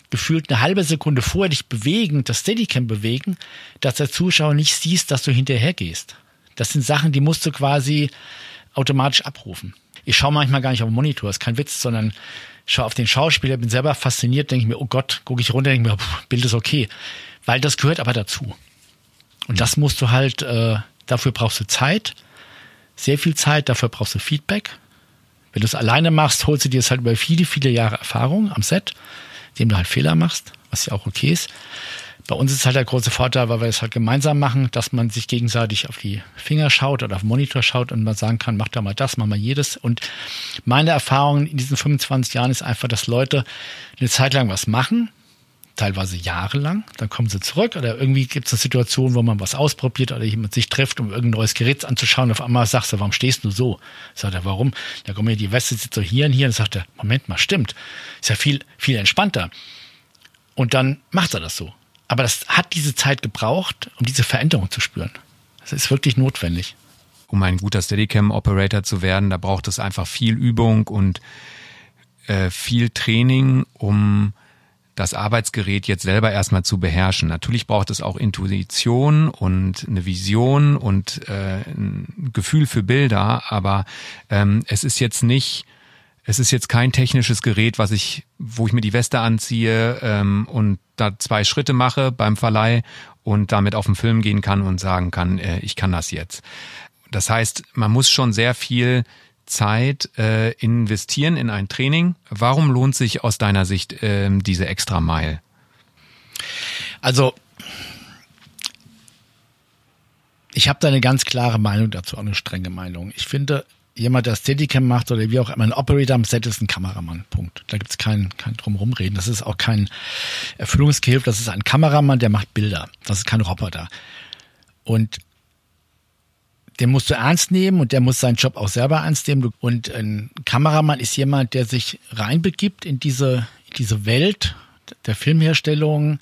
gefühlt eine halbe Sekunde vorher dich bewegen, das Steadicam bewegen, dass der Zuschauer nicht siehst, dass du hinterher gehst. Das sind Sachen, die musst du quasi automatisch abrufen. Ich schaue manchmal gar nicht auf den Monitor, ist kein Witz, sondern schaue auf den Schauspieler, bin selber fasziniert, denke mir, oh Gott, gucke ich runter, denke mir, pff, Bild ist okay. Weil das gehört aber dazu. Und das musst du halt, äh, dafür brauchst du Zeit, sehr viel Zeit, dafür brauchst du Feedback. Wenn du es alleine machst, holst du dir es halt über viele, viele Jahre Erfahrung am Set, indem du halt Fehler machst, was ja auch okay ist. Bei uns ist halt der große Vorteil, weil wir es halt gemeinsam machen, dass man sich gegenseitig auf die Finger schaut oder auf den Monitor schaut und man sagen kann, mach da mal das, mach mal jedes. Und meine Erfahrung in diesen 25 Jahren ist einfach, dass Leute eine Zeit lang was machen, teilweise jahrelang, dann kommen sie zurück oder irgendwie gibt es eine Situation, wo man was ausprobiert oder jemand sich trifft, um irgendein neues Gerät anzuschauen. Auf einmal sagst du, warum stehst du so? Sagt er, warum? Da kommt mir die Weste sitzt so hier und hier und sagt er, Moment mal, stimmt. Ist ja viel, viel entspannter. Und dann macht er das so. Aber das hat diese Zeit gebraucht, um diese Veränderung zu spüren. Das ist wirklich notwendig. Um ein guter Steadicam-Operator zu werden, da braucht es einfach viel Übung und äh, viel Training, um das Arbeitsgerät jetzt selber erstmal zu beherrschen. Natürlich braucht es auch Intuition und eine Vision und äh, ein Gefühl für Bilder, aber ähm, es ist jetzt nicht es ist jetzt kein technisches Gerät, was ich, wo ich mir die Weste anziehe ähm, und da zwei Schritte mache beim Verleih und damit auf den Film gehen kann und sagen kann, äh, ich kann das jetzt. Das heißt, man muss schon sehr viel Zeit äh, investieren in ein Training. Warum lohnt sich aus deiner Sicht äh, diese extra Mile? Also ich habe da eine ganz klare Meinung dazu, auch eine strenge Meinung. Ich finde, jemand, der Steadicam macht oder wie auch immer, ein Operator am Set ist ein Kameramann. Punkt. Da gibt's kein, kein Drumherumreden. Das ist auch kein Erfüllungsgehilfe, das ist ein Kameramann, der macht Bilder. Das ist kein Roboter. Und den musst du ernst nehmen und der muss seinen Job auch selber ernst nehmen. Und ein Kameramann ist jemand, der sich reinbegibt in diese, in diese Welt der Filmherstellung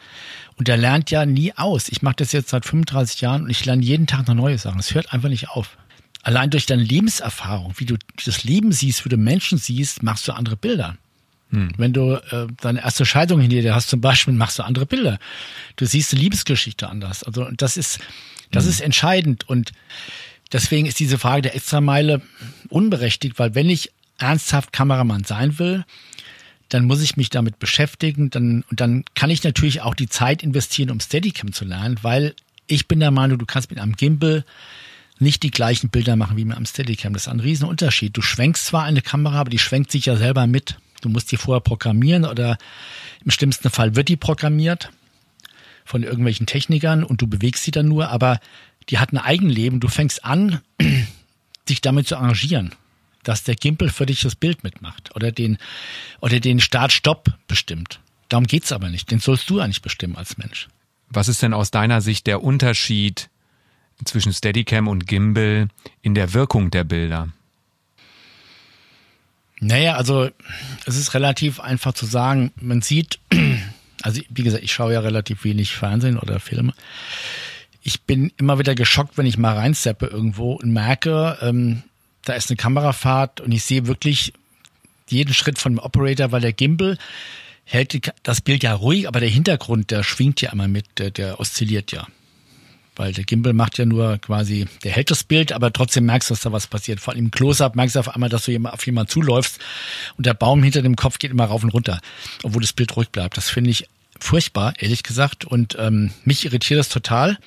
und der lernt ja nie aus. Ich mache das jetzt seit 35 Jahren und ich lerne jeden Tag noch neue Sachen. Es hört einfach nicht auf allein durch deine Lebenserfahrung, wie du das Leben siehst, wie du Menschen siehst, machst du andere Bilder. Hm. Wenn du äh, deine erste Scheidung hinter dir hast zum Beispiel, machst du andere Bilder. Du siehst die Liebesgeschichte anders. Also das ist, das hm. ist entscheidend und deswegen ist diese Frage der Extrameile unberechtigt, weil wenn ich ernsthaft Kameramann sein will, dann muss ich mich damit beschäftigen, dann, und dann kann ich natürlich auch die Zeit investieren, um Steadicam zu lernen, weil ich bin der Meinung, du kannst mit einem Gimbal nicht die gleichen Bilder machen wie mit am Steadicam. Das ist ein Riesenunterschied. Du schwenkst zwar eine Kamera, aber die schwenkt sich ja selber mit. Du musst die vorher programmieren oder im schlimmsten Fall wird die programmiert von irgendwelchen Technikern und du bewegst sie dann nur, aber die hat ein Eigenleben. Du fängst an, dich damit zu arrangieren, dass der Gimpel für dich das Bild mitmacht oder den, oder den Start-Stopp bestimmt. Darum geht's aber nicht. Den sollst du eigentlich bestimmen als Mensch. Was ist denn aus deiner Sicht der Unterschied zwischen Steadicam und Gimbal in der Wirkung der Bilder? Naja, also es ist relativ einfach zu sagen. Man sieht, also wie gesagt, ich schaue ja relativ wenig Fernsehen oder Filme. Ich bin immer wieder geschockt, wenn ich mal reinsteppe irgendwo und merke, ähm, da ist eine Kamerafahrt und ich sehe wirklich jeden Schritt von dem Operator, weil der Gimbal hält das Bild ja ruhig, aber der Hintergrund, der schwingt ja immer mit, der, der oszilliert ja. Weil der Gimbal macht ja nur quasi, der hält das Bild, aber trotzdem merkst du, dass da was passiert. Vor allem im Close-Up merkst du auf einmal, dass du auf jemanden zuläufst und der Baum hinter dem Kopf geht immer rauf und runter, obwohl das Bild ruhig bleibt. Das finde ich furchtbar, ehrlich gesagt. Und ähm, mich irritiert das total.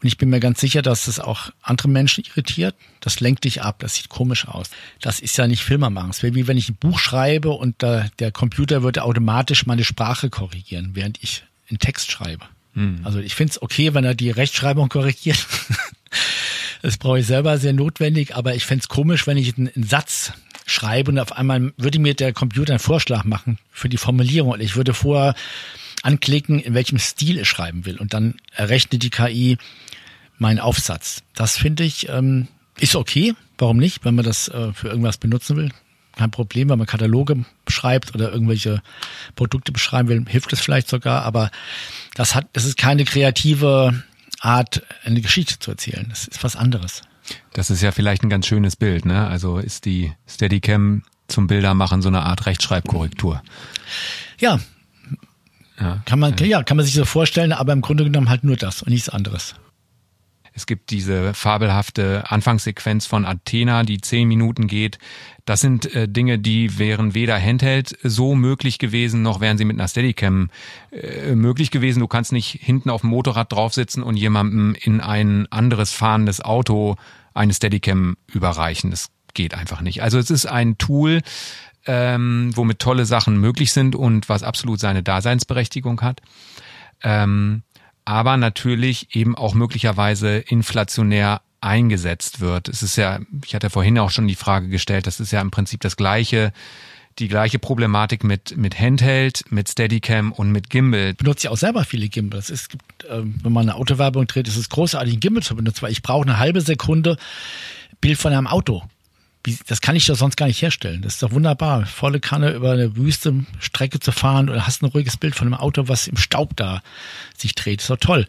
Und ich bin mir ganz sicher, dass das auch andere Menschen irritiert. Das lenkt dich ab, das sieht komisch aus. Das ist ja nicht Filmer machen. Es wäre wie wenn ich ein Buch schreibe und der, der Computer würde automatisch meine Sprache korrigieren, während ich einen Text schreibe. Hm. Also ich finde es okay, wenn er die Rechtschreibung korrigiert. das brauche ich selber sehr notwendig, aber ich fände es komisch, wenn ich einen, einen Satz schreibe und auf einmal würde mir der Computer einen Vorschlag machen für die Formulierung. Und ich würde vorher anklicken, in welchem Stil ich schreiben will. Und dann errechnet die KI meinen Aufsatz. Das finde ich ähm, ist okay. Warum nicht, wenn man das äh, für irgendwas benutzen will? Kein Problem, wenn man Kataloge beschreibt oder irgendwelche Produkte beschreiben will, hilft es vielleicht sogar, aber das hat, das ist keine kreative Art, eine Geschichte zu erzählen. Das ist was anderes. Das ist ja vielleicht ein ganz schönes Bild, ne? Also ist die Steadicam zum Bildermachen so eine Art Rechtschreibkorrektur. Ja. ja. Kann man, ja, kann man sich so vorstellen, aber im Grunde genommen halt nur das und nichts anderes. Es gibt diese fabelhafte Anfangssequenz von Athena, die zehn Minuten geht. Das sind äh, Dinge, die wären weder Handheld so möglich gewesen, noch wären sie mit einer Steadicam äh, möglich gewesen. Du kannst nicht hinten auf dem Motorrad draufsitzen und jemandem in ein anderes fahrendes Auto eine Steadicam überreichen. Das geht einfach nicht. Also es ist ein Tool, ähm, womit tolle Sachen möglich sind und was absolut seine Daseinsberechtigung hat. Ähm, aber natürlich eben auch möglicherweise inflationär eingesetzt wird. Es ist ja, ich hatte vorhin auch schon die Frage gestellt, das ist ja im Prinzip das gleiche, die gleiche Problematik mit, mit Handheld, mit Steadicam und mit Gimbal. Ich benutze ja auch selber viele Gimbals. Es gibt, ähm, wenn man eine Autowerbung dreht, ist es großartig, einen Gimbal zu benutzen, weil ich brauche eine halbe Sekunde Bild von einem Auto das kann ich doch sonst gar nicht herstellen. Das ist doch wunderbar, volle Kanne über eine Wüste Strecke zu fahren oder hast ein ruhiges Bild von einem Auto, was im Staub da sich dreht. Das ist doch toll.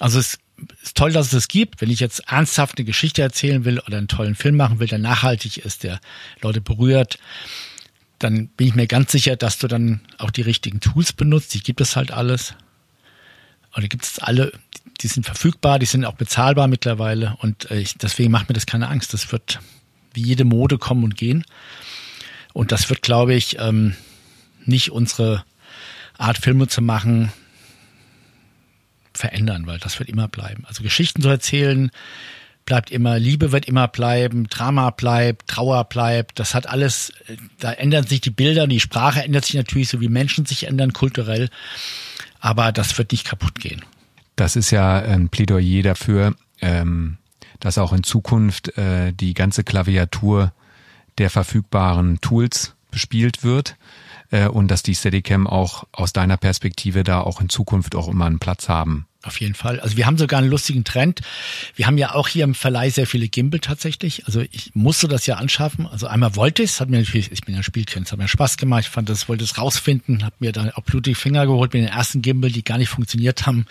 Also es ist toll, dass es das gibt. Wenn ich jetzt ernsthaft eine Geschichte erzählen will oder einen tollen Film machen will, der nachhaltig ist, der Leute berührt, dann bin ich mir ganz sicher, dass du dann auch die richtigen Tools benutzt. Die gibt es halt alles. Und die gibt es alle, die sind verfügbar, die sind auch bezahlbar mittlerweile. Und äh, ich, deswegen macht mir das keine Angst. Das wird wie jede Mode kommen und gehen. Und das wird, glaube ich, ähm, nicht unsere Art, Filme zu machen, verändern, weil das wird immer bleiben. Also Geschichten zu erzählen bleibt immer, Liebe wird immer bleiben, Drama bleibt, Trauer bleibt. Das hat alles, da ändern sich die Bilder, die Sprache ändert sich natürlich, so wie Menschen sich ändern kulturell. Aber das wird nicht kaputt gehen. Das ist ja ein Plädoyer dafür, ähm, dass auch in Zukunft äh, die ganze Klaviatur der verfügbaren Tools bespielt wird äh, und dass die Steadicam auch aus deiner Perspektive da auch in Zukunft auch immer einen Platz haben. Auf jeden Fall. Also wir haben sogar einen lustigen Trend. Wir haben ja auch hier im Verleih sehr viele Gimbal tatsächlich. Also ich musste das ja anschaffen. Also einmal wollte ich es, hat mir natürlich, ich bin ja Spielkind, es hat mir Spaß gemacht. Ich fand das, wollte es rausfinden, habe mir dann auch blutige Finger geholt mit den ersten Gimbal, die gar nicht funktioniert haben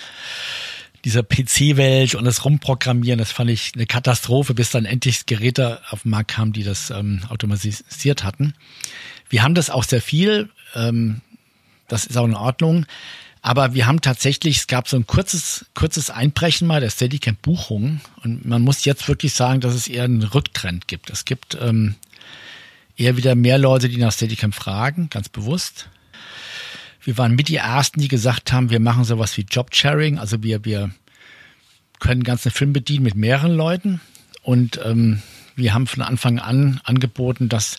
dieser PC-Welt und das Rumprogrammieren, das fand ich eine Katastrophe, bis dann endlich Geräte auf den Markt kamen, die das ähm, automatisiert hatten. Wir haben das auch sehr viel, ähm, das ist auch in Ordnung. Aber wir haben tatsächlich, es gab so ein kurzes, kurzes Einbrechen mal der Steadicam Buchungen und man muss jetzt wirklich sagen, dass es eher einen Rücktrend gibt. Es gibt ähm, eher wieder mehr Leute, die nach Steadicam fragen, ganz bewusst. Wir waren mit die ersten, die gesagt haben, wir machen sowas wie Job-Sharing. Also wir, wir können ganzen Film bedienen mit mehreren Leuten. Und ähm, wir haben von Anfang an angeboten, dass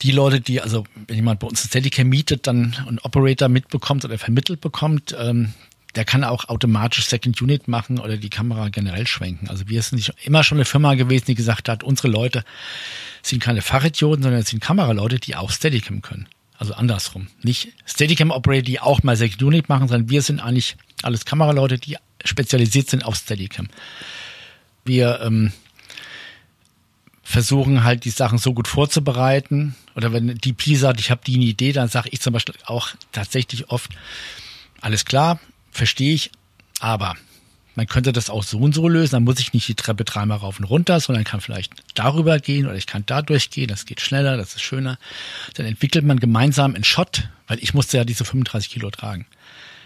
die Leute, die, also wenn jemand bei uns ein Steadicam mietet, dann einen Operator mitbekommt oder vermittelt bekommt, ähm, der kann auch automatisch Second Unit machen oder die Kamera generell schwenken. Also wir sind nicht immer schon eine Firma gewesen, die gesagt hat, unsere Leute sind keine Fachidioten, sondern es sind Kameraleute, die auch Steadicam können. Also andersrum. Nicht Steadicam Operator, die auch mal Unit machen, sondern wir sind eigentlich alles Kameraleute, die spezialisiert sind auf Steadicam. Wir ähm, versuchen halt die Sachen so gut vorzubereiten. Oder wenn die P sagt, ich habe die eine Idee, dann sage ich zum Beispiel auch tatsächlich oft, alles klar, verstehe ich, aber man könnte das auch so und so lösen, dann muss ich nicht die Treppe dreimal rauf und runter, sondern kann vielleicht darüber gehen oder ich kann da durchgehen, das geht schneller, das ist schöner. Dann entwickelt man gemeinsam einen Shot, weil ich musste ja diese 35 Kilo tragen.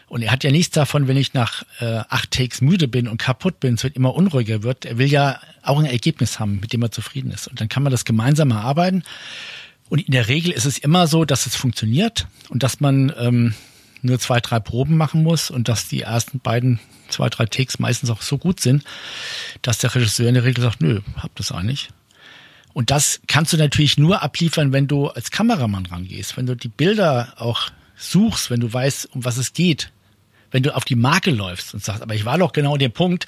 Und er hat ja nichts davon, wenn ich nach äh, acht Takes müde bin und kaputt bin, es wird immer unruhiger wird. Er will ja auch ein Ergebnis haben, mit dem er zufrieden ist. Und dann kann man das gemeinsam erarbeiten. Und in der Regel ist es immer so, dass es funktioniert und dass man ähm, nur zwei, drei Proben machen muss und dass die ersten beiden, zwei, drei Takes meistens auch so gut sind, dass der Regisseur in der Regel sagt, nö, hab das eigentlich. Und das kannst du natürlich nur abliefern, wenn du als Kameramann rangehst, wenn du die Bilder auch suchst, wenn du weißt, um was es geht. Wenn du auf die Marke läufst und sagst, aber ich war doch genau der Punkt,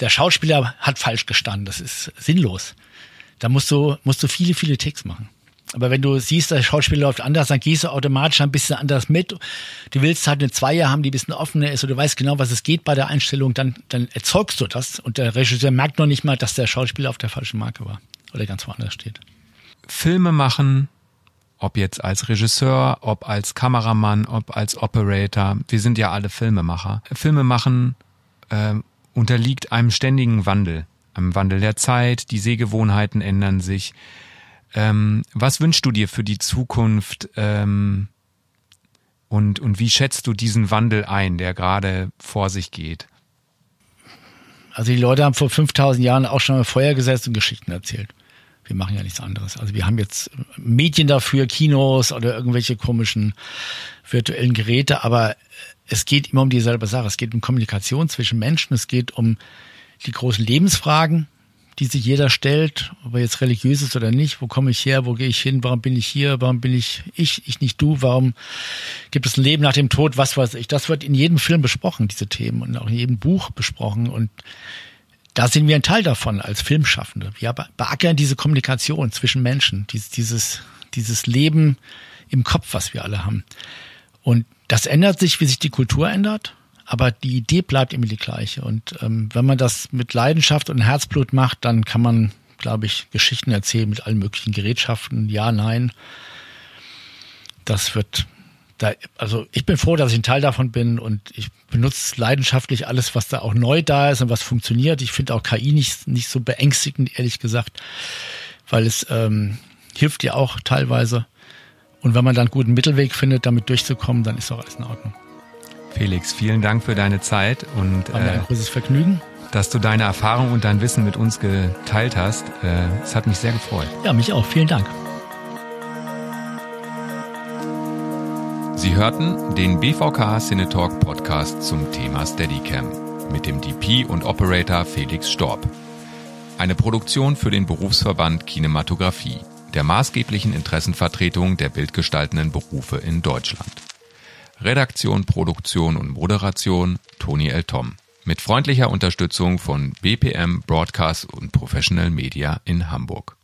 der Schauspieler hat falsch gestanden, das ist sinnlos. Da musst du, musst du viele, viele Takes machen. Aber wenn du siehst, der Schauspieler läuft anders, dann gehst du automatisch ein bisschen anders mit. Du willst halt eine Zweier haben, die ein bisschen offener ist und du weißt genau, was es geht bei der Einstellung, dann, dann erzeugst du das. Und der Regisseur merkt noch nicht mal, dass der Schauspieler auf der falschen Marke war oder ganz woanders steht. Filme machen, ob jetzt als Regisseur, ob als Kameramann, ob als Operator, wir sind ja alle Filmemacher. Filme machen äh, unterliegt einem ständigen Wandel, einem Wandel der Zeit, die Sehgewohnheiten ändern sich. Ähm, was wünschst du dir für die Zukunft ähm, und, und wie schätzt du diesen Wandel ein, der gerade vor sich geht? Also die Leute haben vor 5000 Jahren auch schon mal Feuer gesetzt und Geschichten erzählt. Wir machen ja nichts anderes. Also wir haben jetzt Medien dafür, Kinos oder irgendwelche komischen virtuellen Geräte, aber es geht immer um dieselbe Sache. Es geht um Kommunikation zwischen Menschen, es geht um die großen Lebensfragen, die sich jeder stellt, ob er jetzt religiös ist oder nicht. Wo komme ich her? Wo gehe ich hin? Warum bin ich hier? Warum bin ich ich, ich nicht du? Warum gibt es ein Leben nach dem Tod? Was weiß ich? Das wird in jedem Film besprochen, diese Themen und auch in jedem Buch besprochen und da sind wir ein Teil davon als Filmschaffende. Wir beackern diese Kommunikation zwischen Menschen, dieses, dieses, dieses Leben im Kopf, was wir alle haben. Und das ändert sich, wie sich die Kultur ändert, aber die Idee bleibt immer die gleiche. Und ähm, wenn man das mit Leidenschaft und Herzblut macht, dann kann man, glaube ich, Geschichten erzählen mit allen möglichen Gerätschaften. Ja, nein. Das wird da, also ich bin froh, dass ich ein Teil davon bin und ich benutze leidenschaftlich alles, was da auch neu da ist und was funktioniert. Ich finde auch KI nicht, nicht so beängstigend, ehrlich gesagt, weil es ähm, hilft dir auch teilweise. Und wenn man dann einen guten Mittelweg findet, damit durchzukommen, dann ist auch alles in Ordnung. Felix, vielen Dank für deine Zeit und War mir ein äh, großes Vergnügen. Dass du deine Erfahrung und dein Wissen mit uns geteilt hast. Äh, es hat mich sehr gefreut. Ja, mich auch. Vielen Dank. Sie hörten den BVK Cinetalk Podcast zum Thema Steadicam mit dem DP und Operator Felix Storb. Eine Produktion für den Berufsverband Kinematografie, der maßgeblichen Interessenvertretung der bildgestaltenden Berufe in Deutschland. Redaktion, Produktion und Moderation Toni L. Tom. Mit freundlicher Unterstützung von BPM Broadcast und Professional Media in Hamburg.